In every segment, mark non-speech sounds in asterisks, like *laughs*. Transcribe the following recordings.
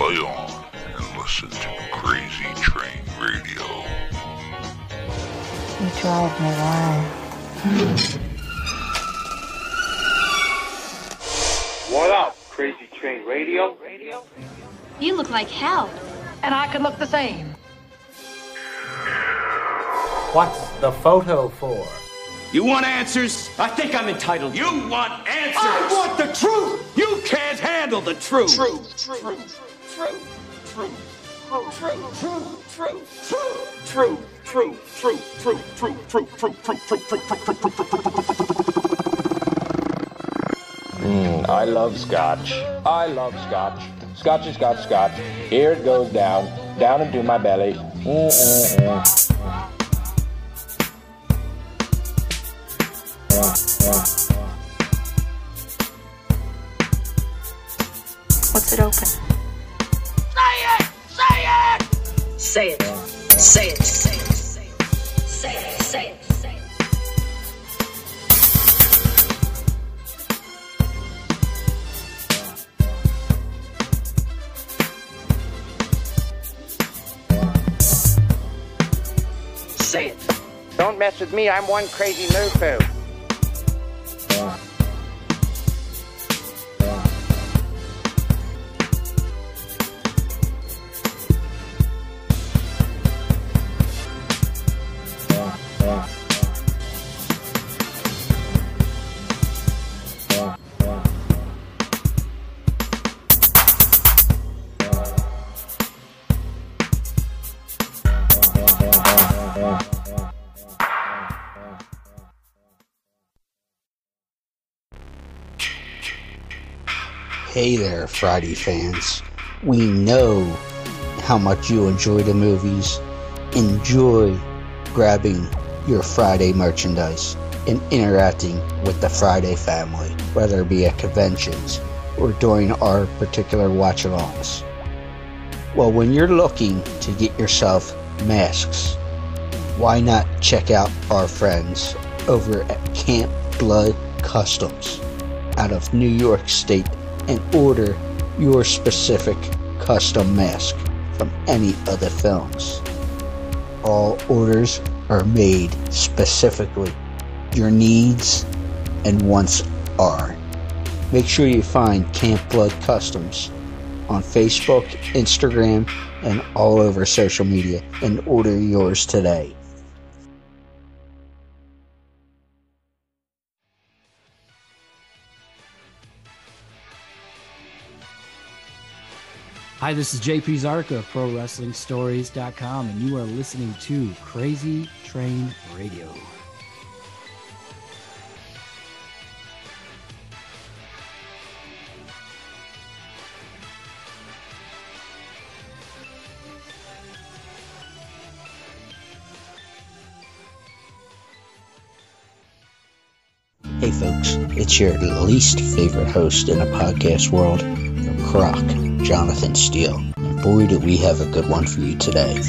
play on and listen to Crazy Train Radio. You drive me wild. What up, Crazy Train Radio? Radio? You look like hell. And I could look the same. What's the photo for? You want answers? I think I'm entitled. You want answers? I want the truth! You can't handle the truth. Truth, truth, truth, truth, Mm, I love scotch. I love scotch. Scotchy, scotch, scotch. Here it goes down, down into my belly. Mm-mm-mm. What's it open? Say it! Say it! Say it! Say it! Say it! Say it! Say it! Say it! Don't mess with me, I'm one crazy moo-foo. Hey there, Friday fans. We know how much you enjoy the movies. Enjoy grabbing your Friday merchandise and interacting with the Friday family, whether it be at conventions or during our particular watch alongs. Well, when you're looking to get yourself masks, why not check out our friends over at Camp Blood Customs out of New York State and order your specific custom mask from any of the films. All orders are made specifically. Your needs and wants are. Make sure you find Camp Blood Customs on Facebook, Instagram, and all over social media and order yours today. Hi, this is JP Zarka of ProWrestlingStories.com, and you are listening to Crazy Train Radio. Hey folks, it's your least favorite host in the podcast world, the Croc, Jonathan Steele. And boy, do we have a good one for you today.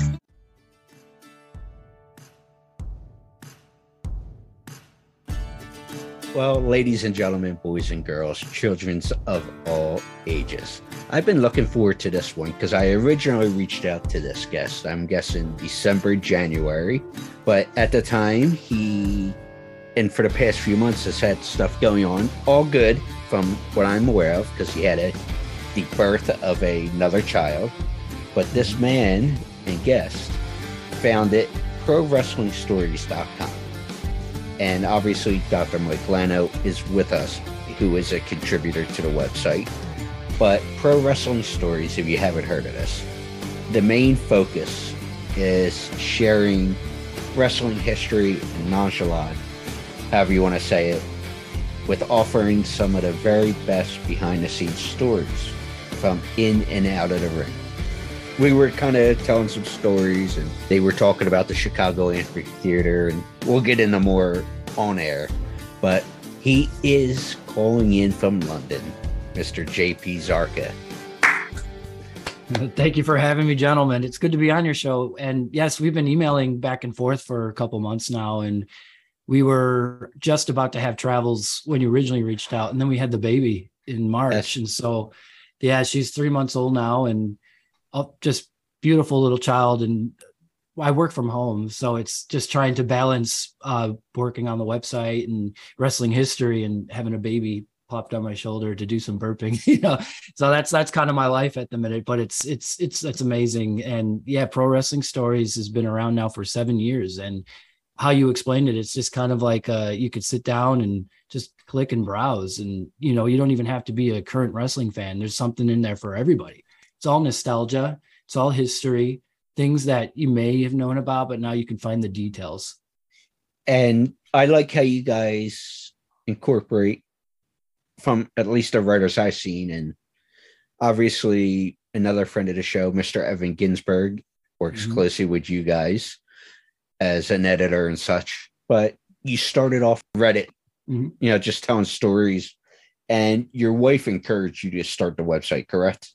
Well, ladies and gentlemen, boys and girls, children of all ages, I've been looking forward to this one because I originally reached out to this guest, I'm guessing December, January, but at the time he and for the past few months has had stuff going on all good from what i'm aware of because he had a the birth of another child but this mm-hmm. man and guest found founded prowrestlingstories.com and obviously dr mike lano is with us who is a contributor to the website. But pro wrestling stories if you haven't heard of this the main focus is sharing wrestling history and nonchalant however you want to say it, with offering some of the very best behind the scenes stories from in and out of the ring. we were kind of telling some stories, and they were talking about the Chicago Amphitheater, and we'll get into more on air. But he is calling in from London, Mr. JP Zarka. *laughs* Thank you for having me, gentlemen. It's good to be on your show. And yes, we've been emailing back and forth for a couple months now. And we were just about to have travels when you originally reached out. And then we had the baby in March. Yes. And so, yeah, she's three months old now and oh, just beautiful little child. And I work from home. So it's just trying to balance uh, working on the website and wrestling history and having a baby popped on my shoulder to do some burping *laughs* you know so that's that's kind of my life at the minute but it's it's it's it's amazing and yeah pro wrestling stories has been around now for seven years and how you explained it it's just kind of like uh you could sit down and just click and browse and you know you don't even have to be a current wrestling fan there's something in there for everybody it's all nostalgia it's all history things that you may have known about but now you can find the details and i like how you guys incorporate from at least the writers I've seen, and obviously another friend of the show, Mr. Evan Ginsberg, works mm-hmm. closely with you guys as an editor and such. But you started off Reddit, mm-hmm. you know, just telling stories, and your wife encouraged you to start the website, correct?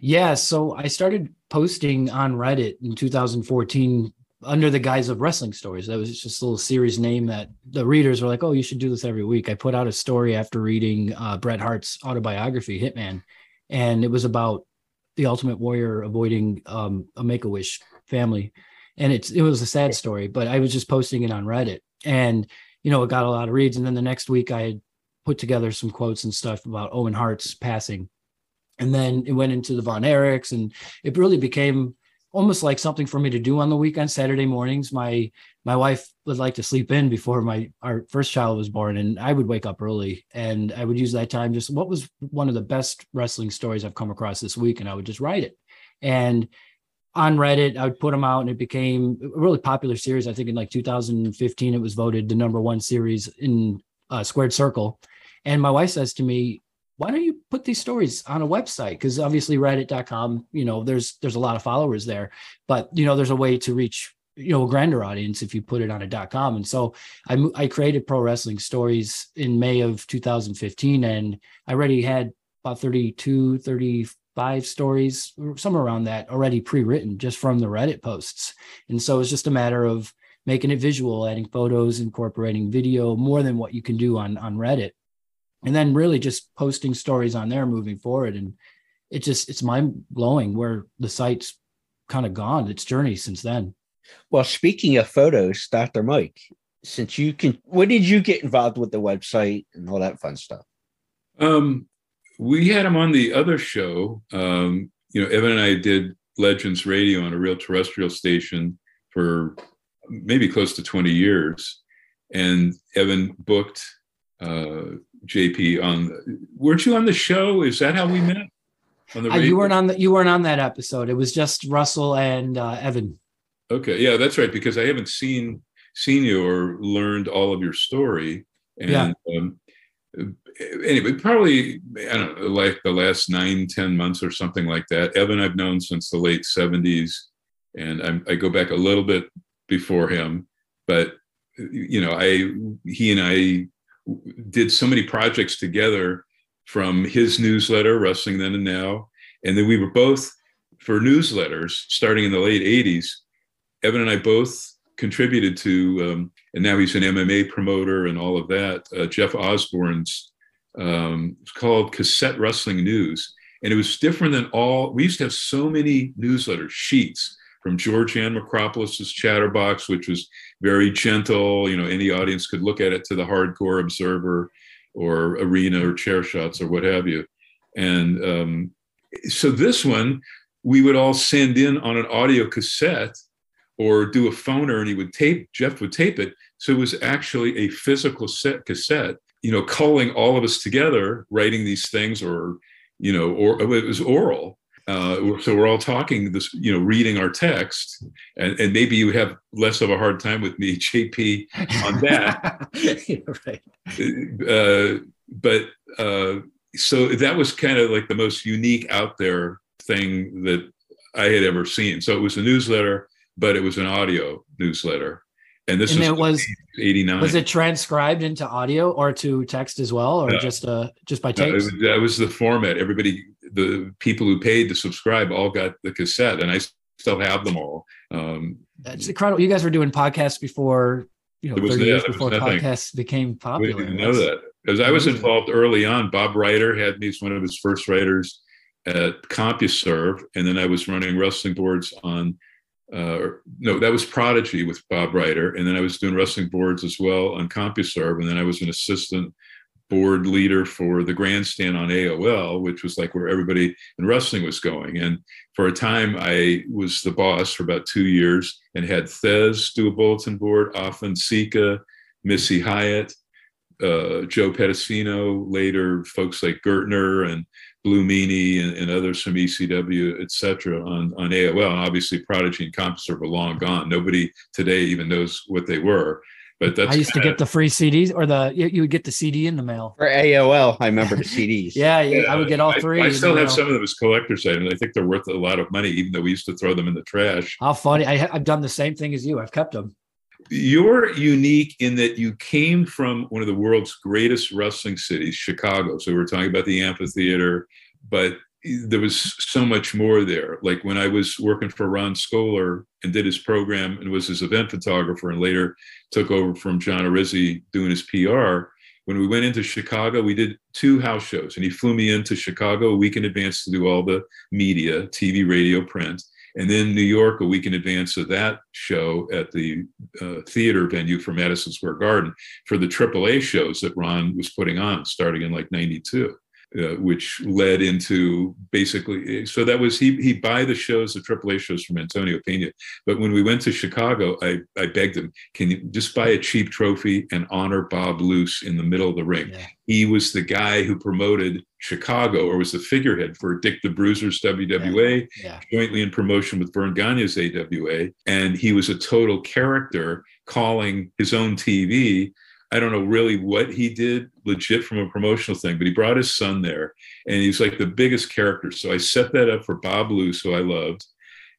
Yeah. So I started posting on Reddit in 2014 under the guise of wrestling stories. That was just a little series name that the readers were like, "Oh, you should do this every week." I put out a story after reading uh, Bret Hart's autobiography, Hitman, and it was about the Ultimate Warrior avoiding um, a Make a Wish family, and it's it was a sad story. But I was just posting it on Reddit, and you know, it got a lot of reads. And then the next week, I had put together some quotes and stuff about Owen Hart's passing, and then it went into the Von Erichs, and it really became almost like something for me to do on the weekend saturday mornings. My my wife would like to sleep in before my our first child was born and i would wake up early and i would use that time just what was one of the best wrestling stories i've come across this week? And i would just write it. And on reddit i would put them out and it became a really popular series. I think in like 2015 it was voted the number one series in uh, squared circle. And my wife says to me why don't you put these stories on a website? Because obviously reddit.com you know there's there's a lot of followers there. But you know there's a way to reach you know a grander audience if you put it on a com. And so i i created pro wrestling stories in may of 2015 and i already had about 32 35 stories somewhere around that already pre-written just from the reddit posts. And so it's just a matter of making it visual adding photos incorporating video more than what you can do on on reddit. And then really just posting stories on there moving forward. And it just it's mind blowing where the site's kind of gone its journey since then. Well speaking of photos dr mike since you can when did you get involved with the website and all that fun stuff? Um we had him on the other show um you know evan and i did legends radio on a real terrestrial station for maybe close to 20 years and evan booked uh JP on. Weren't you on the show? Is that how we met? On the uh, you weren't on the, you weren't on that episode. It was just Russell and uh, Evan. Okay, yeah, that's right. Because I haven't seen seen you or learned all of your story. And yeah. um, anyway, probably I don't know, like the last nine, ten months or something like that. Evan, I've known since the late seventies, and I'm, I go back a little bit before him, but you know, I he and I did so many projects together from his newsletter, Wrestling Then and Now. And then we were both, for newsletters, starting in the late 80s, Evan and I both contributed to, um, and now he's an MMA promoter and all of that, uh, Jeff Osborne's, um, it's called Cassette Wrestling News. And it was different than all, we used to have so many newsletter sheets from Georgiann Makropoulos's Chatterbox, which was very gentle. You know, any audience could look at it to the hardcore observer or arena or chair shots or what have you. And um, so this one, we would all send in on an audio cassette or do a phoner and he would tape, Jeff would tape it. So it was actually a physical set cassette, you know, culling all of us together, writing these things or, you know, or it was oral uh, so we're all talking this, you know, reading our text, and, and maybe you have less of a hard time with me, *laughs* JP, on that. *laughs* right. Uh, but uh, so that was kind of like the most unique out there thing that I had ever seen. So it was a newsletter, but it was an audio newsletter. And this And was, it was 89. was it transcribed into audio or to text as well, or No. just uh just by No, it was, that was the format. Everybody, the people who paid to subscribe, all got the cassette, and I still have them all. Um, It's incredible. You guys were doing podcasts before, you know, was- 30 yeah, years before podcasts became popular. we didn't know That's- that because I was involved early on. Bob Ryder had me as one of his first writers at CompuServe, and then I was running wrestling boards on. Uh, no, that was Prodigy with Bob Ryder, and then I was doing wrestling boards as well on CompuServe, and then I was an assistant board leader for the grandstand on AOL, which was like where everybody in wrestling was going. And for a time, I was the boss for about two years and had Thesz do a bulletin board, often Sika, Missy Hyatt, uh, Joe Pedicino, later folks like Gertner and Blue Meanie and, and others from ECW, et cetera, on, on AOL. And obviously, Prodigy and CompuServe are long gone. Nobody today even knows what they were. But that's I used to kinda- get the free CDs or the you, you would get the CD in the mail. For AOL, I remember the CDs. Yeah, yeah, I would get all three. I, in the still have mail. some of them as collector's items. I think they're worth a lot of money, even though we used to throw them in the trash. How funny! I, I've done the same thing as you. I've kept them. You're unique in that you came from one of the world's greatest wrestling cities, Chicago. So we're talking about the amphitheater, but there was so much more there. Like when I was working for Ron Skoler and did his program and was his event photographer and later took over from John Arezzi doing his PR. When we went into Chicago, we did two house shows and he flew me into Chicago a week in advance to do all the media, TV, radio, print. And then New York a week in advance of that show at the uh, theater venue for Madison Square Garden for the AAA shows that Ron was putting on starting in like 92. Uh, which led into basically so that was he he buy the shows the AAA shows from Antonio Pena. But when we went to Chicago I I begged him can you just buy a cheap trophy and honor Bob Luce in the middle of the ring? He was the guy who promoted Chicago or was the figurehead for Dick the Bruiser's WWA Yeah. jointly in promotion with Verne Gagne's AWA and he was a total character calling his own TV I don't know really what he did legit from a promotional thing, but he brought his son there and he's like the biggest character. So I set that up for Bob Luce, who I loved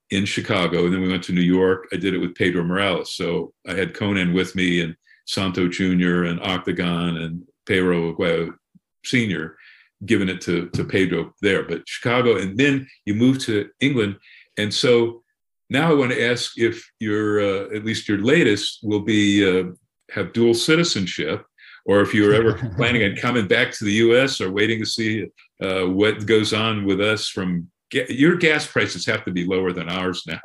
in Chicago. And then we went to New York. I did it with Pedro Morales. So I had Konnan with me and Santo Jr. and Octagon and Pedro Aguayo Sr. giving it to, to Pedro there. But Chicago, and then you move to England. And so now I want to ask if your, uh, at least your latest will be uh, have dual citizenship, or if you're ever *laughs* planning on coming back to the U.S. or waiting to see uh, what goes on with us from ga- your gas prices have to be lower than ours now.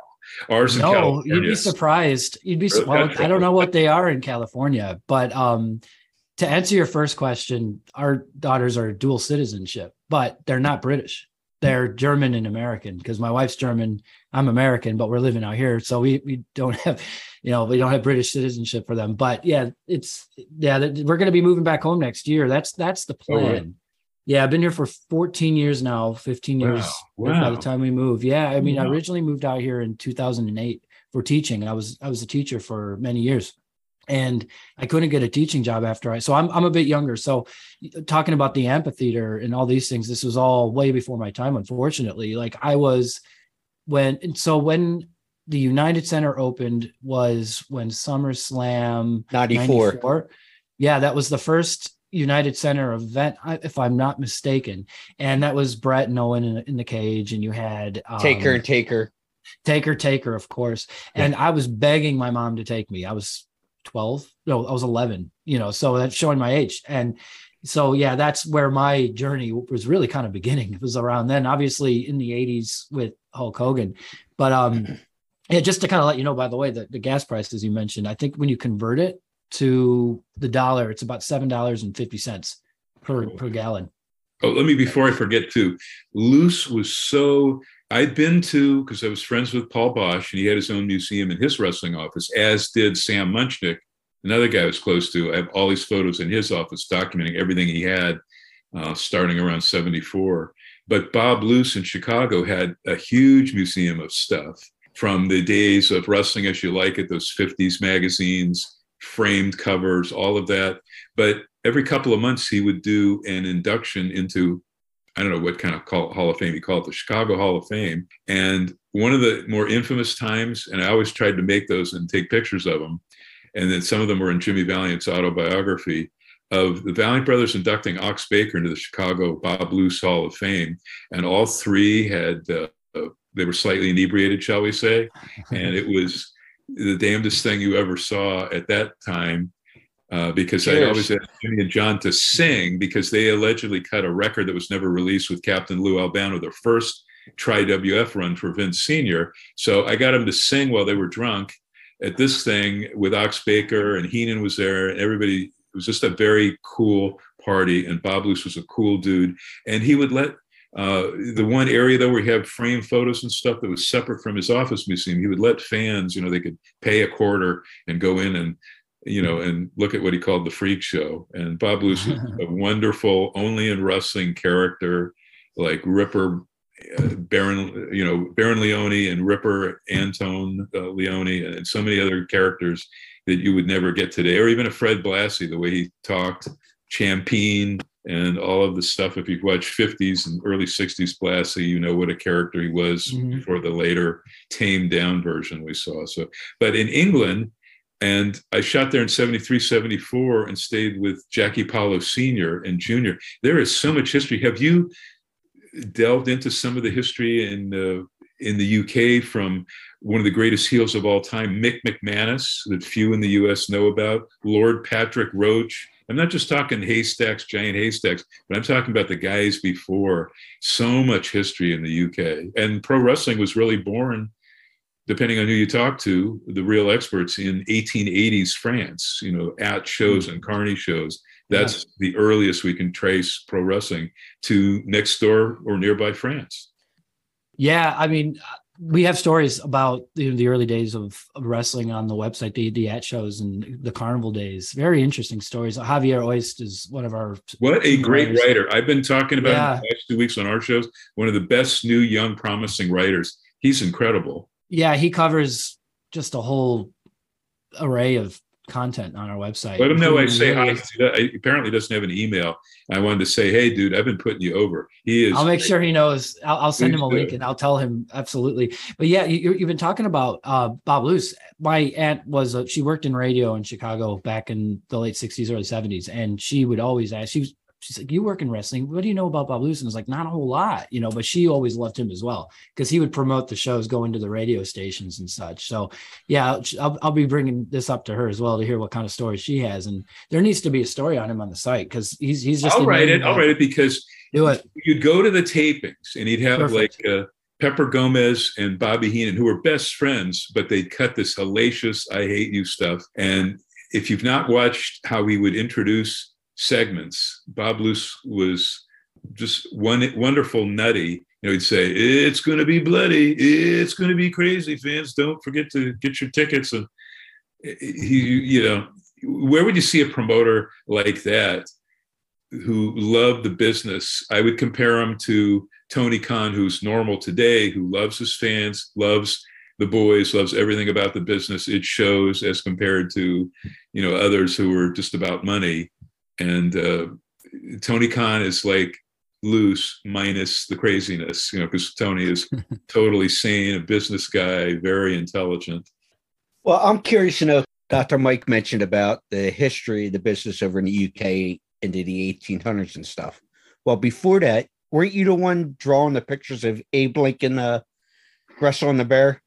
Ours in No, you'd be surprised. You'd be well. I don't know what they are in California, but um, to answer your first question, our daughters are dual citizenship, but they're not British. They're German and American because my wife's German, I'm American, but we're living out here, so we we don't *laughs* have, you know, we don't have British citizenship for them. But yeah, it's yeah, we're going to be moving back home next year. That's that's the Oh, plan. really? Yeah, I've been here for 14 years now, 15 years Wow. by the time we move. Yeah, I mean, I originally moved out here in 2008 for teaching. I was I was a teacher for many years, and I couldn't get a teaching job after I. So I'm I'm a bit younger. So talking about the amphitheater and all these things, this was all way before my time. Unfortunately, like I was when and so when the United Center opened was when SummerSlam 94. Yeah, that was the first United Center event, if I'm not mistaken. And that was Bret and Owen in, in the cage, and you had um, Taker and Taker. Taker, Taker, of course. And I was begging my mom to take me. I was 12, no, I was 11, you know, so that's showing my age. And so, yeah, that's where my journey was really kind of beginning. It was around then, obviously in the 80s with Hulk Hogan. But um, *clears throat* yeah, just to kind of let you know, by the way, the, the gas prices you mentioned, I think when you convert it to the dollar, it's about $7.50 per, per gallon. Oh, let me before I forget too. Luce was so I'd been to because I was friends with Paul Boesch and he had his own museum in his wrestling office, as did Sam Muchnick, another guy I was close to. I have all these photos in his office documenting everything he had uh, starting around 74. But Bob Luce in Chicago had a huge museum of stuff from the days of Wrestling as You Like It, those 50s magazines, framed covers, all of that. But every couple of months, he would do an induction into I don't know what kind of call, Hall of Fame he called it, the Chicago Hall of Fame. And one of the more infamous times, and I always tried to make those and take pictures of them. And then some of them were in Jimmy Valiant's autobiography of the Valiant brothers inducting Ox Baker into the Chicago Bob Luce Hall of Fame. And all three had, uh, they were slightly inebriated, shall we say. And it was the damnedest thing you ever saw at that time. Uh, because Cheers. I always asked Jimmy and John to sing because they allegedly cut a record that was never released with Captain Lou Albano, their first tri WF run for Vince Sr. So I got them to sing while they were drunk at this thing with Ox Baker and Heenan was there and everybody. It was just a very cool party. And Bob Luce was a cool dude. And he would let uh, the one area though where he had framed photos and stuff that was separate from his office museum, he would let fans, you know, they could pay a quarter and go in and you know, and look at what he called the freak show. And Bob Luce was a *laughs* wonderful, only in wrestling character, like Ripper, uh, Baron, you know, Baron Leone and Ripper Antone uh, Leone, and so many other characters that you would never get today, or even a Fred Blassie, the way he talked, Champagne, and all of the stuff. If you watch 50s and early 60s Blassie, you know what a character he was Mhm. before the later tamed down version we saw. So, but in England, and I shot there in 73, 74 and stayed with Jackie Pallo Sr. and Jr. There is so much history. Have you delved into some of the history in, uh, in the UK from one of the greatest heels of all time, Mick McManus, that few in the US know about, Lord Patrick Roach? I'm not just talking haystacks, giant haystacks, but I'm talking about the guys before. So much history in the UK. And pro wrestling was really born depending on who you talk to, the real experts in 1880s France, you know, at shows hmm. and carney shows. That's the earliest we can trace pro wrestling to next door or nearby France. Yeah, I mean, we have stories about the, the early days of, of wrestling on the website, the, the at shows and the carnival days. Very interesting stories. Javier Ojst is one of our. What a great writers. writer. I've been talking about Yeah. him the last two weeks on our shows. One of the best new, young, promising writers. He's incredible. Yeah, he covers just a whole array of content on our website. Let him know I say hi. He apparently doesn't have an email. I wanted to say, hey, dude, I've been putting you over. He is. I'll make sure he knows. I'll, I'll send him a do. link and I'll tell him absolutely. But yeah, you, you've been talking about uh, Bob Luce. My aunt was a, she worked in radio in Chicago back in the late '60s, early '70s, and she would always ask. She was she's like, "You work in wrestling. What do you know about Bob Luce?" And I was like, "Not a whole lot, you know." But she always loved him as well because he would promote the shows, go into the radio stations and such. So yeah, I'll, I'll be bringing this up to her as well to hear what kind of story she has. And there needs to be a story on him on the site because he's he's just I'll write it. I'll write it because Do it. you'd go to the tapings and he'd have Perfect. like uh, Pepper Gomez and Bobby Heenan, who were best friends, but they'd cut this hellacious "I hate you" stuff. And if you've not watched how he would introduce segments, Bob Luce was just one wonderful nutty. You know, he'd say, "It's going to be bloody. It's going to be crazy, fans. Don't forget to get your tickets." And he, you know, where would you see a promoter like that who loved the business? I would compare him to Tony Khan, who's normal today, who loves his fans, loves the boys, loves everything about the business. It shows as compared to, you know, others who are just about money. And uh, Tony Khan is like Luce minus the craziness, you know, because Tony is *laughs* totally sane, a business guy, very intelligent. Well, I'm curious to know. Dr. Mike mentioned about the history of the business over in the UK into the 1800s and stuff. Well, before that, weren't you the one drawing the pictures of Abe Lincoln uh, wrestling the bear?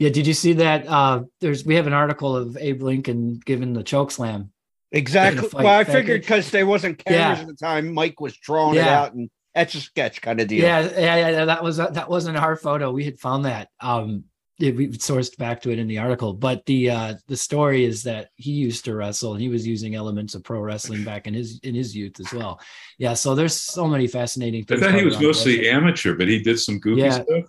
Yeah, did you see that? Uh, there's we have an article of Abe Lincoln giving the choke slam. Exactly. Fight Well, I figured because there wasn't cameras Yeah. at the time, Mike was drawing it out, and that's a sketch kind of deal. Yeah, yeah, yeah, yeah, that was that wasn't our photo. We had found that. Um, it, we sourced back to it in the article, but the uh, the story is that he used to wrestle and he was using elements of pro wrestling back in his in his youth as well. Yeah, so there's so many fascinating I things. thought he was mostly website. amateur, but he did some goofy Yeah. stuff.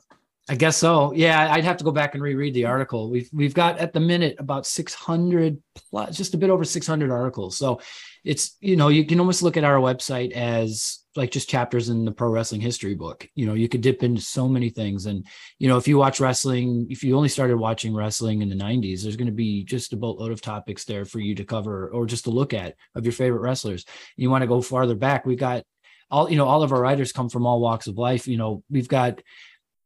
I guess so. Yeah, I'd have to go back and reread the article. We've we've got at the minute about 600 plus, just a bit over 600 articles. So it's you know you can almost look at our website as like just chapters in the pro wrestling history book. You know, you could dip into so many things, and you know if you watch wrestling, if you only started watching wrestling in the 90s, there's going to be just a boatload of topics there for you to cover or just to look at of your favorite wrestlers. You want to go farther back, we've got all you know all of our writers come from all walks of life. You know, we've got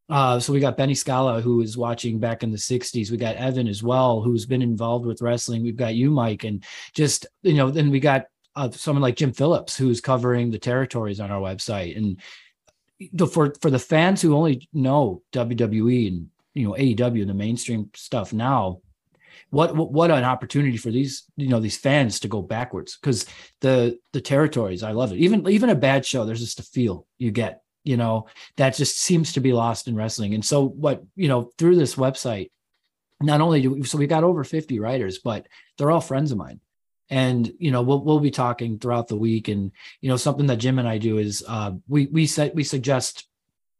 Uh, so we got Benny Scala, who was watching back in the 60s. We got Evan as well, who's been involved with wrestling. We've got you, Mike, and just, you know, then we got uh, someone like Jim Phillips, who's covering the territories on our website. And the, for, for the fans who only know WWE and, you know, AEW the mainstream stuff now, what, what, what an opportunity for these, you know, these fans to go backwards because the, the territories, I love it. Even, even a bad show, there's just a feel you get you know that just seems to be lost in wrestling. And so what you know through this website not only do we so we got over 50 writers but they're all friends of mine. And you know we'll we'll be talking throughout the week. And you know something that Jim and I do is uh we we set we suggest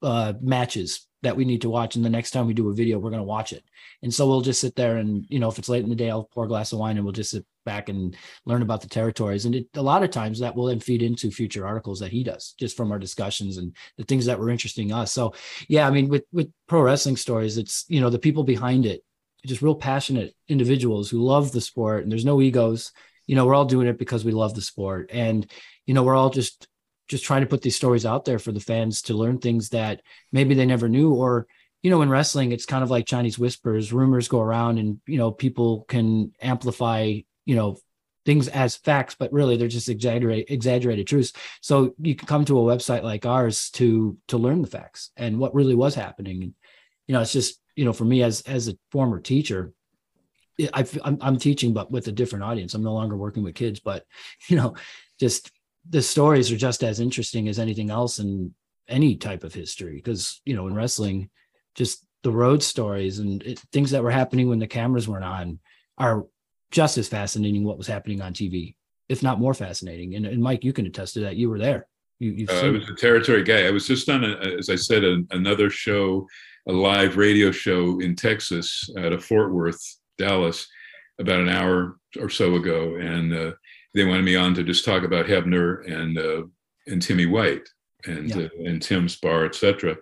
uh matches that we need to watch and the next time we do a video we're going to watch it. And so we'll just sit there and you know if it's late in the day I'll pour a glass of wine and we'll just sit back and learn about the territories. And it, a lot of times that will then feed into future articles that he does just from our discussions and the things that were interesting us. So yeah I mean with with pro wrestling stories it's you know the people behind it just real passionate individuals who love the sport and there's no egos. You know we're all doing it because we love the sport. And you know we're all just just trying to put these stories out there for the fans to learn things that maybe they never knew. Or you know in wrestling it's kind of like chinese whispers. Rumors go around and you know people can amplify you know things as facts but really they're just exaggerate exaggerated truths. So you can come to a website like ours to to learn the facts and what really was happening. And you know it's just you know for me as as a former teacher I, I'm, I'm teaching but with a different audience. I'm no longer working with kids but *laughs* you know just the stories are just as interesting as anything else in any type of history. Because you know in wrestling just the road stories and it, things that were happening when the cameras weren't on are just as fascinating what was happening on tv if not more fascinating. And, and mike you can attest to that. You were there. You, uh, i was a territory guy. I was just on a, as i said a, another show a live radio show in texas at a fort worth dallas about an hour or so ago. And uh, they wanted me on to just talk about Hebner and uh, and Timmy White and yeah. uh, and Tim's bar, etc.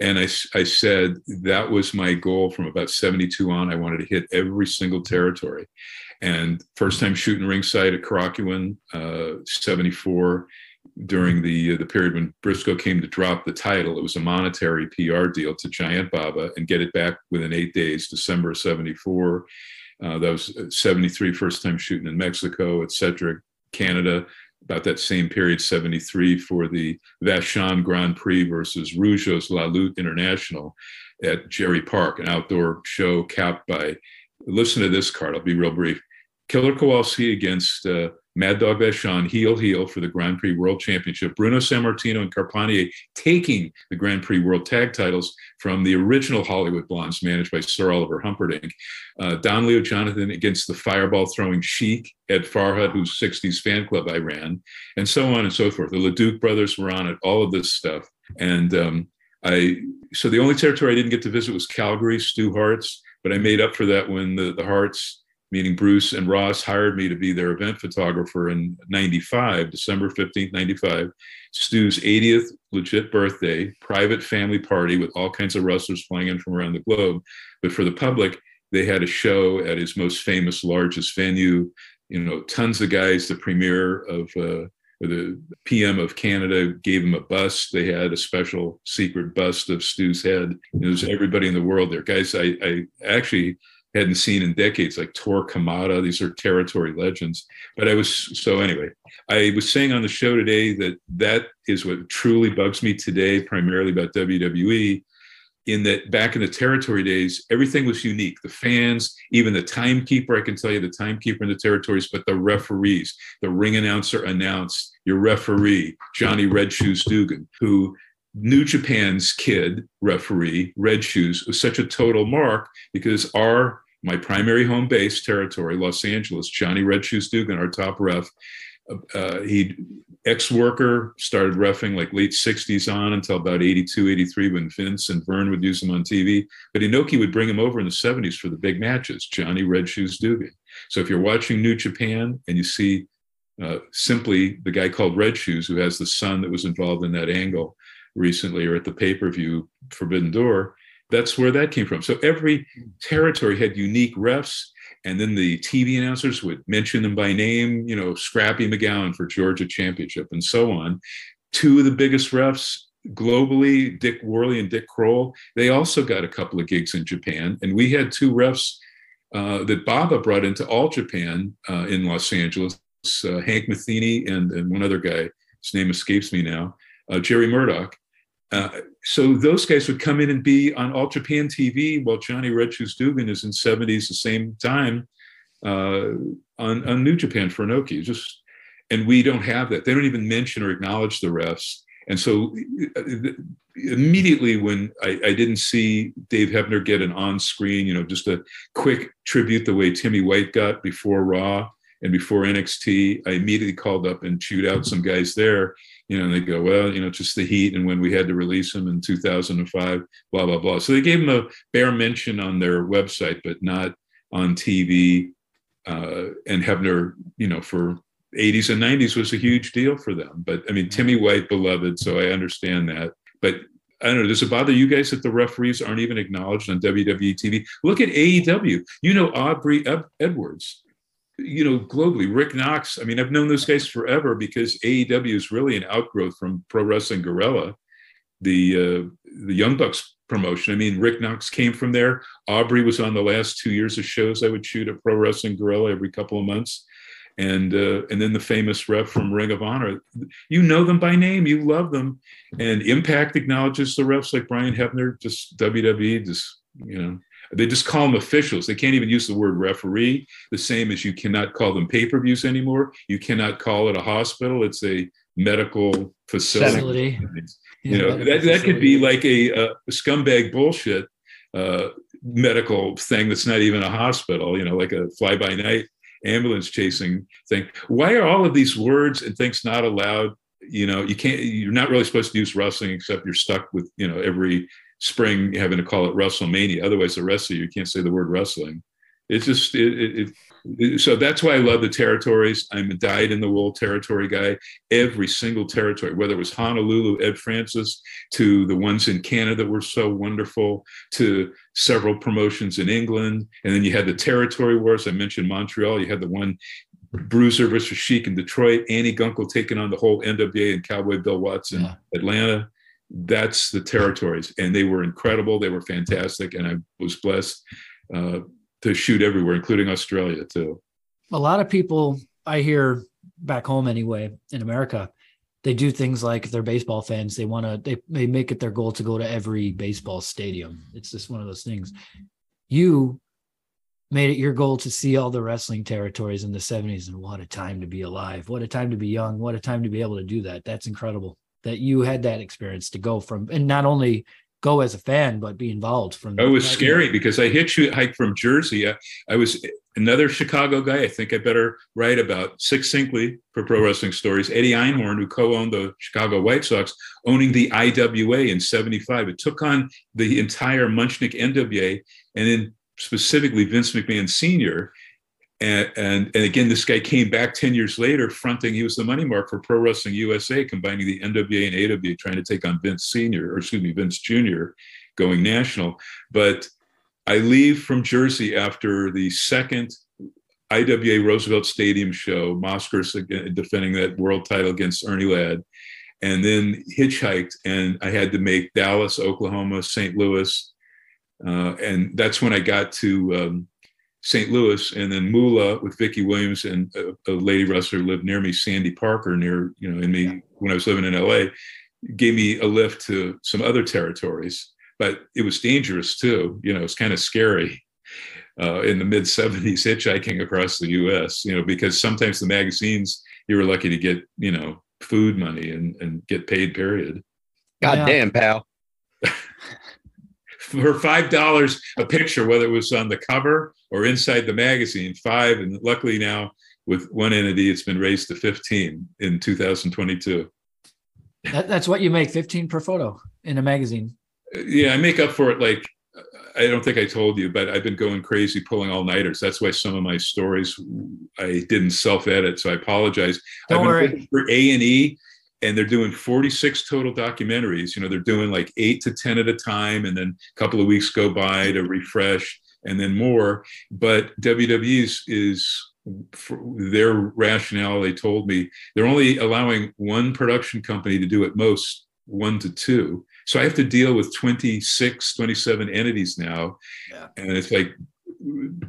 And I I said that was my goal from about 72 on. I wanted to hit every single territory. And first time shooting ringside at Korakuen, uh, 74 during the uh, the period when Briscoe came to drop the title. It was a monetary PR deal to Giant Baba and get it back within eight days, December 74. Uh, that was 73, first time shooting in Mexico, etc. Canada, about that same period, 73 for the Vachon Grand Prix versus Rougeau's La Lutte International at Jarry Park, an outdoor show capped by, listen to this card, I'll be real brief. Killer Kowalski against uh, Mad Dog Vachon, heel heel for the Grand Prix World Championship. Bruno Sammartino and Carpentier taking the Grand Prix World Tag titles from the original Hollywood Blondes, managed by Sir Oliver Humperdinck. Uh, Don Leo Jonathan against the fireball throwing Sheik, Ed Farhat, whose 60s fan club I ran, and so on and so forth. The LeDuc brothers were on it, all of this stuff. And um, I, so the only territory I didn't get to visit was Calgary, Stu Hart's, but I made up for that when the, the Harts meaning Bruce and Ross hired me to be their event photographer in 95, December 15th, 95. Stu's 80th legit birthday, private family party with all kinds of wrestlers flying in from around the globe. But for the public, they had a show at his most famous, largest venue. You know, tons of guys. The premier of uh, the PM of Canada gave him a bust. They had a special secret bust of Stu's head. There was everybody in the world there. Guys, I, I actually hadn't seen in decades, like Tor Kamata. These are territory legends. But I was so anyway. I was saying on the show today that that is what truly bugs me today, primarily about WWE. In that back in the territory days, everything was unique. The fans, even the timekeeper, I can tell you the timekeeper in the territories, but the referees, the ring announcer announced your referee, Johnny Red Shoes Dugan, who New Japan's kid referee, Red Shoes, was such a total mark because our my primary home base territory, Los Angeles, Johnny Red Shoes Dugan, our top ref. Uh, he ex-worker started refing like late 60s on until about 82 83 when vince and vern would use him on tv but inoki would bring him over in the 70s for the big matches johnny red shoes dugan so if you're watching new japan and you see uh, simply the guy called red shoes who has the son that was involved in that angle recently or at the pay-per-view forbidden door that's where that came from. So every territory had unique refs, and then the TV announcers would mention them by name, you know, Scrappy McGowan for Georgia Championship and so on. Two of the biggest refs globally, Dick Woehrle and Dick Kroll, they also got a couple of gigs in Japan. And we had two refs uh, that Baba brought into All Japan uh, in Los Angeles uh, Hank Matheny and, and one other guy, his name escapes me now, uh, Jerry Murdoch. Uh, so those guys would come in and be on All Japan TV while Johnny Red Shoes Dugan is in 70s the same time uh, on, on New Japan for Inoki. Just and we don't have that. They don't even mention or acknowledge the refs. And so uh, immediately when I, I, didn't see Dave Hebner get an on-screen, you know, just a quick tribute the way Timmy White got before Raw and before NXT, I immediately called up and chewed out some guys there. You know, and they go, well, you know, just the heat. And when we had to release them in 2005, blah, blah, blah. So they gave them a bare mention on their website, but not on TV. Uh, and Hebner, you know, for 80s and 90s was a huge deal for them. But I mean, Timmy White, beloved, so I understand that. But I don't know. Does it bother you guys that the referees aren't even acknowledged on WWE TV? Look at AEW. You know Aubrey Edwards. You know globally, Rick Knox. I mean, I've known those guys forever because AEW is really an outgrowth from Pro Wrestling Guerrilla, the uh, the Young Bucks promotion. I mean, Rick Knox came from there. Aubrey was on the last two years of shows I would shoot at Pro Wrestling Guerrilla every couple of months and uh, and then the famous ref from Ring of Honor. You know them by name, you love them, and Impact acknowledges the refs like Brian Hebner. Just WWE, just you know, they just call them officials. They can't even use the word referee. The same as you cannot call them pay per views anymore. You cannot call it a hospital. It's a medical facility. facility. You know that that could be like a, a scumbag bullshit. Uh, medical thing that's not even a hospital, you know, like a fly by night ambulance chasing thing. Why are all of these words and things not allowed? You know, you can't. You're not really supposed to use wrestling except you're stuck with you know every spring having to call it WrestleMania. Otherwise, the rest of you, you can't say the word wrestling. It's just it, it, it, so that's why I love the territories. I'm a dyed in the wool territory guy. Every single territory, whether it was Honolulu, Ed Francis, to the ones in Canada that were so wonderful, to several promotions in England, and then you had the territory wars. I mentioned Montreal. You had the one Bruiser versus Sheik in Detroit. Annie Gunkel taking on the whole NWA and Cowboy Bill Watson, in yeah. Atlanta. That's the territories, and they were incredible. They were fantastic, and I was blessed. Uh, to shoot everywhere, including Australia too. A lot of people I hear back home anyway in America, they do things like they're baseball fans. They want to they they make it their goal to go to every baseball stadium. It's just one of those things. You made it your goal to see all the wrestling territories in the 70s and what a time to be alive. What a time to be young. What a time to be able to do that. That's incredible that you had that experience to go from and not only go as a fan, but be involved from. Oh, it was scary because I hitchhiked from Jersey. I, I, was another Chicago guy. I think I better write about succinctly for Pro Wrestling Stories. Eddie Einhorn, who co-owned the Chicago White Sox, owning the IWA in '75. It took on the entire Muchnick NWA, and then specifically Vince McMahon Sr. And, and, and again, this guy came back 10 years later, fronting, he was the money mark for Pro Wrestling USA, combining the NWA and AWA, trying to take on Vince Sr., or excuse me, Vince Jr., going national. But I leave from Jersey after the second IWA Roosevelt Stadium show, Mascaras defending that world title against Ernie Ladd, and then hitchhiked, and I had to make Dallas, Oklahoma, St. Louis. Uh, and that's when I got to um, St. Louis, and then Moolah with Vicky Williams and a, a, lady wrestler lived near me, Sandy Parker, near you know, in me when I was living in LA, gave me a lift to some other territories, but it was dangerous too. You know, it's kind of scary uh, in the mid '70s hitchhiking across the U.S. You know, because sometimes the magazines you were lucky to get you know food money and and get paid. Period. God yeah. damn, pal. For five dollars a picture, whether it was on the cover or inside the magazine, five, and luckily now with one entity, it's been raised to fifteen in 2022. That, that's what you make, fifteen per photo in a magazine. Uh, yeah, I make up for it. Like I don't think I told you, but I've been going crazy pulling all nighters. That's why some of my stories I didn't self edit, so I apologize. Don't I've been worry. for A and E and they're doing 46 total documentaries. You know, they're doing like eight to 10 at a time, and then a couple of weeks go by to refresh, and then more. But WWE's is their rationale. They told me they're only allowing one production company to do at most one to two. So I have to deal with 26, 27 entities now. Yeah. And it's like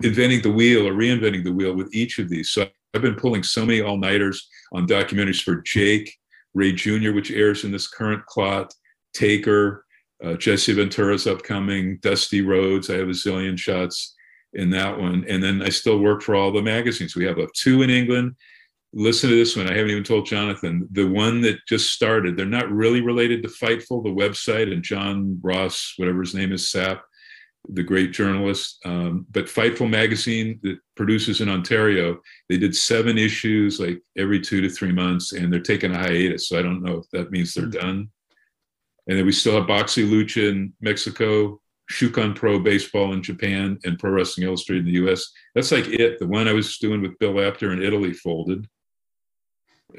inventing the wheel or reinventing the wheel with each of these. So I've been pulling so many all nighters on documentaries for Jake, Ray Jr., which airs in this current clot, Taker, uh, Jesse Ventura's upcoming, Dusty Rhodes. I have a zillion shots in that one. And then I still work for all the magazines. We have a two in England. Listen to this one. I haven't even told Jonathan. The one that just started, they're not really related to Fightful, the website, and John Ross, whatever his name is, Sapp, the great journalist. Um, but Fightful magazine that produces in Ontario, they did seven issues like every two to three months, and they're taking a hiatus. So I don't know if that means they're done. And then we still have Box y Lucha in Mexico, Shukan Pro Baseball in Japan, and Pro Wrestling Illustrated in the US. That's like it. The one I was doing with Bill Apter in Italy folded.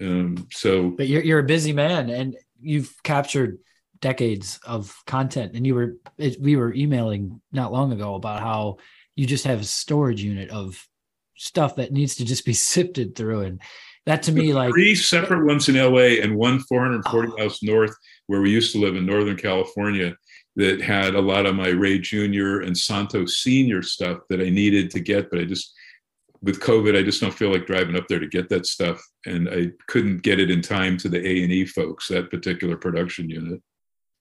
Um, so, but you're you're a busy man, and you've captured decades of content. And you were it, we were emailing not long ago about how you just have a storage unit of stuff that needs to just be *laughs* sifted through, and that to me like three separate ones in LA and one 440 oh. miles north where we used to live in Northern California that had a lot of my Ray Jr. and santo Senior stuff that I needed to get, but I just with COVID, I just don't feel like driving up there to get that stuff, and I couldn't get it in time to the A and E folks that particular production unit.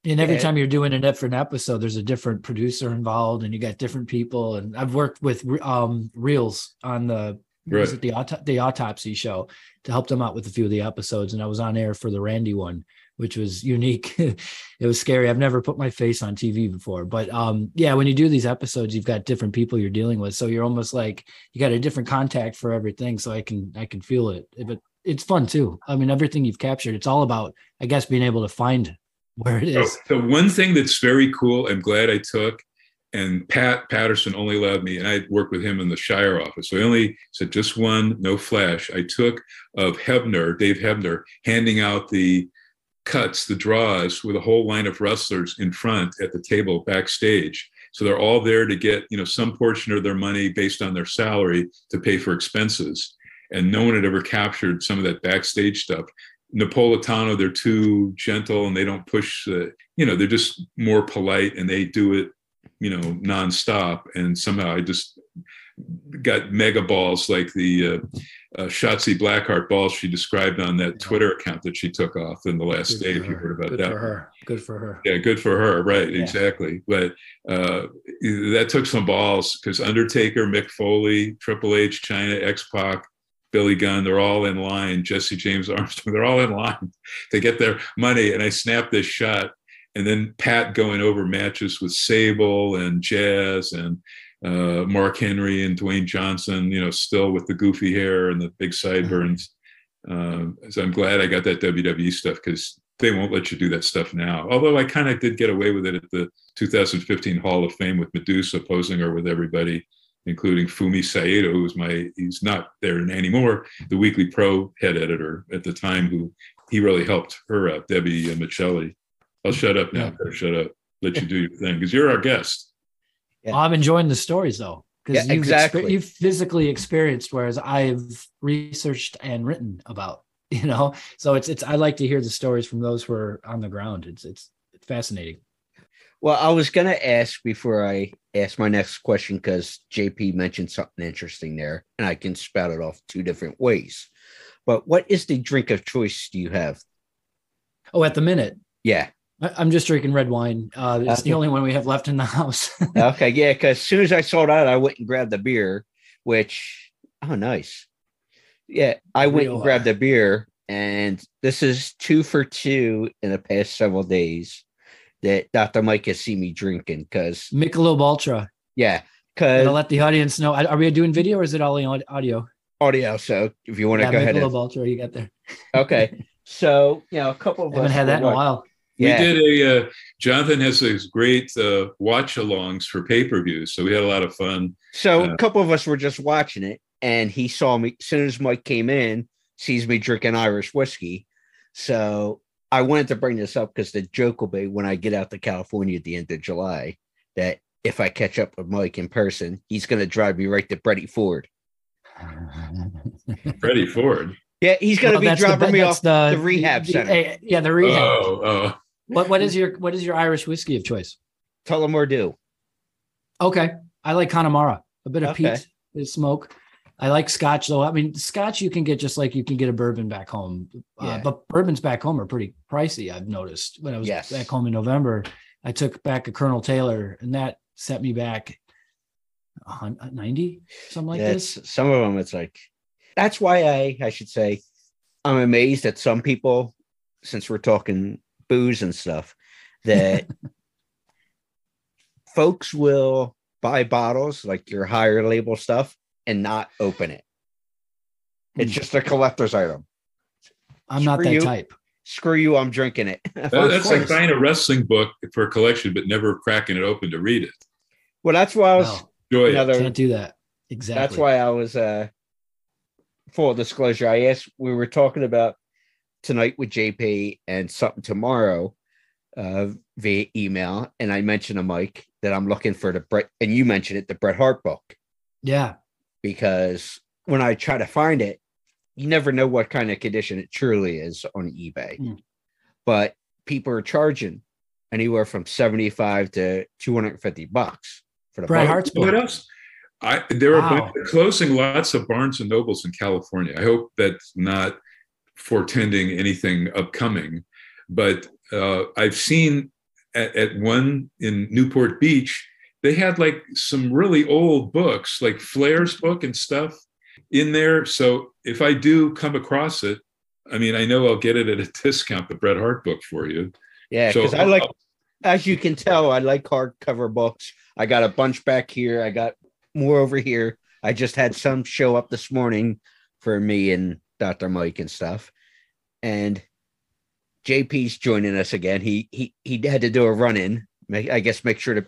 And every time you're doing a different episode, there's a different producer involved, and you got different people. And I've worked with um, Reelz on the right. was it the auto- the autopsy show to help them out with a few of the episodes, and I was on air for the Randy one which was unique. *laughs* it was scary. I've never put my face on TV before, but um, yeah, when you do these episodes, you've got different people you're dealing with, so you're almost like you got a different contact for everything. So I can I can feel it, but it's fun too. I mean, everything you've captured, it's all about, I guess, being able to find where it is. So, the one thing that's very cool, I'm glad I took. And Pat Patterson only allowed me, and I worked with him in the Shire office. So I only said just one, no flash. I took of Hebner, Dave Hebner, handing out the cuts, the draws with a whole line of wrestlers in front at the table backstage. So they're all there to get, you know, some portion of their money based on their salary to pay for expenses. And no one had ever captured some of that backstage stuff. Napolitano, they're too gentle and they don't push the, you know, they're just more polite and they do it, you know, nonstop. And somehow I just got mega balls like the uh, uh, Shotzi Blackheart balls she described on that Twitter account that she took off in the last good day. If you heard about good that, for her. Good for her. Yeah, good for her. Right, yeah. exactly. But uh, that took some balls because Undertaker, Mick Foley, Triple H, Chyna, X Pac, Billy Gunn, they're all in line. Jesse James Armstrong, they're all in line *laughs* to get their money. And I snapped this shot. And then Pat going over matches with Sable and Jazz and uh, Mark Henry and Dwayne Johnson, you know, still with the goofy hair and the big sideburns. Uh, so I'm glad I got that WWE stuff because they won't let you do that stuff now. Although I kind of did get away with it at the 2015 Hall of Fame with Medusa posing her with everybody, including Fumi Saito, who's my, he's not there anymore, the Weekly Pro head editor at the time, who he really helped her out, Debbie uh, Miceli. I'll shut up now. Yeah. Shut up. Let you do your thing because you're our guest. Yeah. Well, I'm enjoying the stories though, because yeah, you've, exactly. exper- you've physically experienced, whereas I've researched and written about. *laughs* You know, so it's it's I like to hear the stories from those who are on the ground. It's it's fascinating. Well, I was gonna ask before I ask my next question because JP mentioned something interesting there, and I can spout it off two different ways. But what is the drink of choice do you have? Oh, at the minute. Yeah. I'm just drinking red wine. Uh, it's okay. the only one we have left in the house. *laughs* okay, yeah. Because as soon as I saw that, I went and grabbed the beer. Which, oh, nice. Yeah, I went Real and grabbed the beer, and this is two for two in the past several days that Dr. Mike has seen me drinking. Because Michelob Ultra. Yeah, because I'll let the audience know. Are we doing video or is it all audio? Audio. So if you want to yeah, go Michelob ahead, Michelob Ultra, you got there. okay. *laughs* So you know, a couple of I haven't us had that in a while. Yeah. We did a uh, Jonathan has these great uh, watch alongs for pay per views, so we had a lot of fun. So uh, a couple of us were just watching it, and he saw me as soon as Mike came in, sees me drinking Irish whiskey. So I wanted to bring this up because the joke will be when I get out to California at the end of July that if I catch up with Mike in person, he's going to drive me right to Freddie Ford. *laughs* Freddie Ford. Yeah, he's going to Well, be that's the- dropping me off the, the- rehab the- center. eh, yeah, the rehab. Oh, oh. What what is your what is your Irish whiskey of choice? Tullamore Dew. Okay, I like Connemara. A bit of Okay. peat, a bit of smoke. I like Scotch though. I mean, Scotch you can get just like you can get a bourbon back home, uh, but bourbons back home are pretty pricey. I've noticed when I was Yes. back home in November, I took back a Colonel Taylor, and that set me back a ninety something like Yeah, this. some of them it's like that's why I I should say I'm amazed at some people since we're talking booze and stuff that *laughs* folks will buy bottles like your higher label stuff and not open it. It's Mm. just a collector's item. I'm not that you. type. Screw you, I'm drinking it. *laughs* That- that's like buying a wrestling book for a collection, but never cracking it open to read it. well, that's why I was No, Enjoy it. another can't do that. Exactly. That's why I was uh full disclosure. I asked we were talking about tonight with JP and something tomorrow uh via email, and I mentioned to Mike that I'm looking for the Bret and you mentioned it, the Bret Hart book, Yeah. Because when I try to find it, you never know what kind of condition it truly is on eBay. Mm. But people are charging anywhere from 75 to 250 bucks for the Bret book. What else? I, there are Wow. they're closing lots of Barnes and Nobles in California. I hope that's not portending anything upcoming, but uh, I've seen at, at one in Newport Beach, they had like some really old books, like Flair's book and stuff in there. So if I do come across it, I mean, I know I'll get it at a *laughs* discount, the Bret Hart book for you. Yeah, So- because I like, as you can tell, I like hardcover books. I got a bunch back here. I got more over here. I just had some show up this morning for me and Dr. Mike and stuff. And JP's joining us again. He he he had to do a run in. I guess make sure to.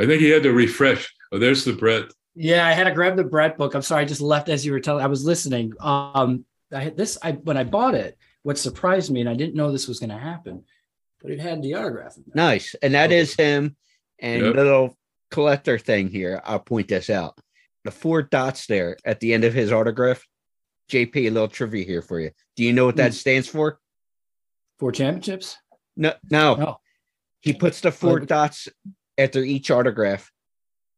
I think he had to refresh. Oh, there's the Bret. Yeah, I had to grab the Bret book. I'm sorry, I just left as you were telling. I was listening. Um, I had this. I when I bought it, what surprised me, and I didn't know this was going to happen, but it had the autograph. In. Nice, and that is him. And Yep. little collector thing here. I'll point this out. The four dots there at the end of his autograph. JP, a little trivia here for you. Do you know what that Hmm. stands for? Four championships. No, no. No. He puts the four dots after each autograph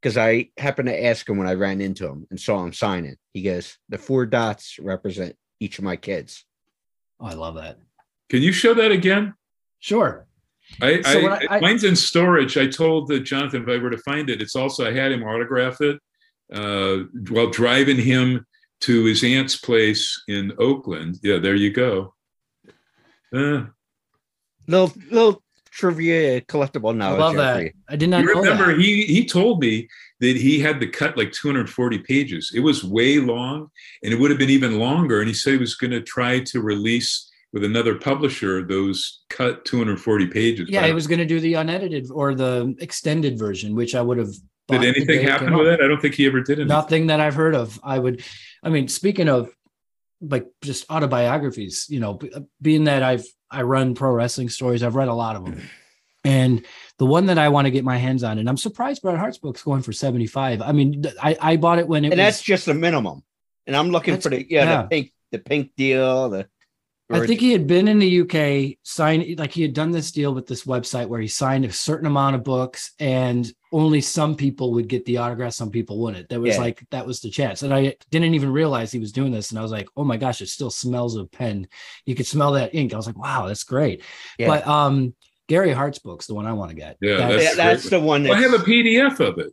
because I happened to ask him when I ran into him and saw him sign it. He goes, The four dots represent each of my kids. Oh, I love that. Can you show that again? Sure. I, So I, I- I- mine's in storage. I told uh, Jonathan if I were to find it, it's also I had him autograph it uh, while driving him to his aunt's place in Oakland. Yeah, there you go. Uh, Little little trivia collectible now. I love that. I did not you know remember that. he he told me that he had to cut like 240 pages. It was way long, and it would have been even longer. And he said he was going to try to release with another publisher those cut 240 pages. Yeah, But he was going to do the unedited or the extended version, which I would have. Did anything happen with out. that? I don't think he ever did anything. Nothing that I've heard of. I would, I mean, speaking of like just autobiographies, you know, being that I've I run pro wrestling stories, I've read a lot of them, and the one that I want to get my hands on, and I'm surprised Bret Hart's book's going for 75. I mean, I I bought it when it was And was. that's just the minimum. And I'm looking for the yeah, yeah. the pink the pink deal. The I think he had been in the UK, signed like he had done this deal with this website where he signed a certain amount of books, and only some people would get the autograph, some people wouldn't. That was Yeah. like that was the chance, and I didn't even realize he was doing this. And I was like, oh my gosh, it still smells of pen. You could smell that ink. I was like, wow, that's great. Yeah. But um, Gary Hart's book's the one I want to get. Yeah, That's- yeah, that's the one. I have a PDF of it.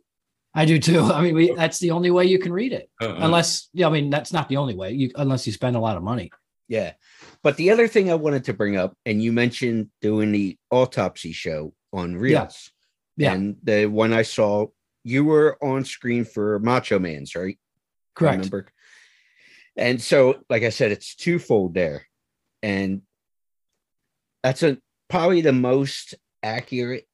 I do too. I mean, we, that's the only way you can read it, Uh-uh. unless yeah, I mean that's not the only way. You unless you spend a lot of money. Yeah. But the other thing I wanted to bring up, and you mentioned doing the autopsy show on Reelz. Yeah. And the one I saw, you were on screen for Macho Man's, right? I Correct. remember. And so, like I said, it's twofold there. And that's a probably the most accurate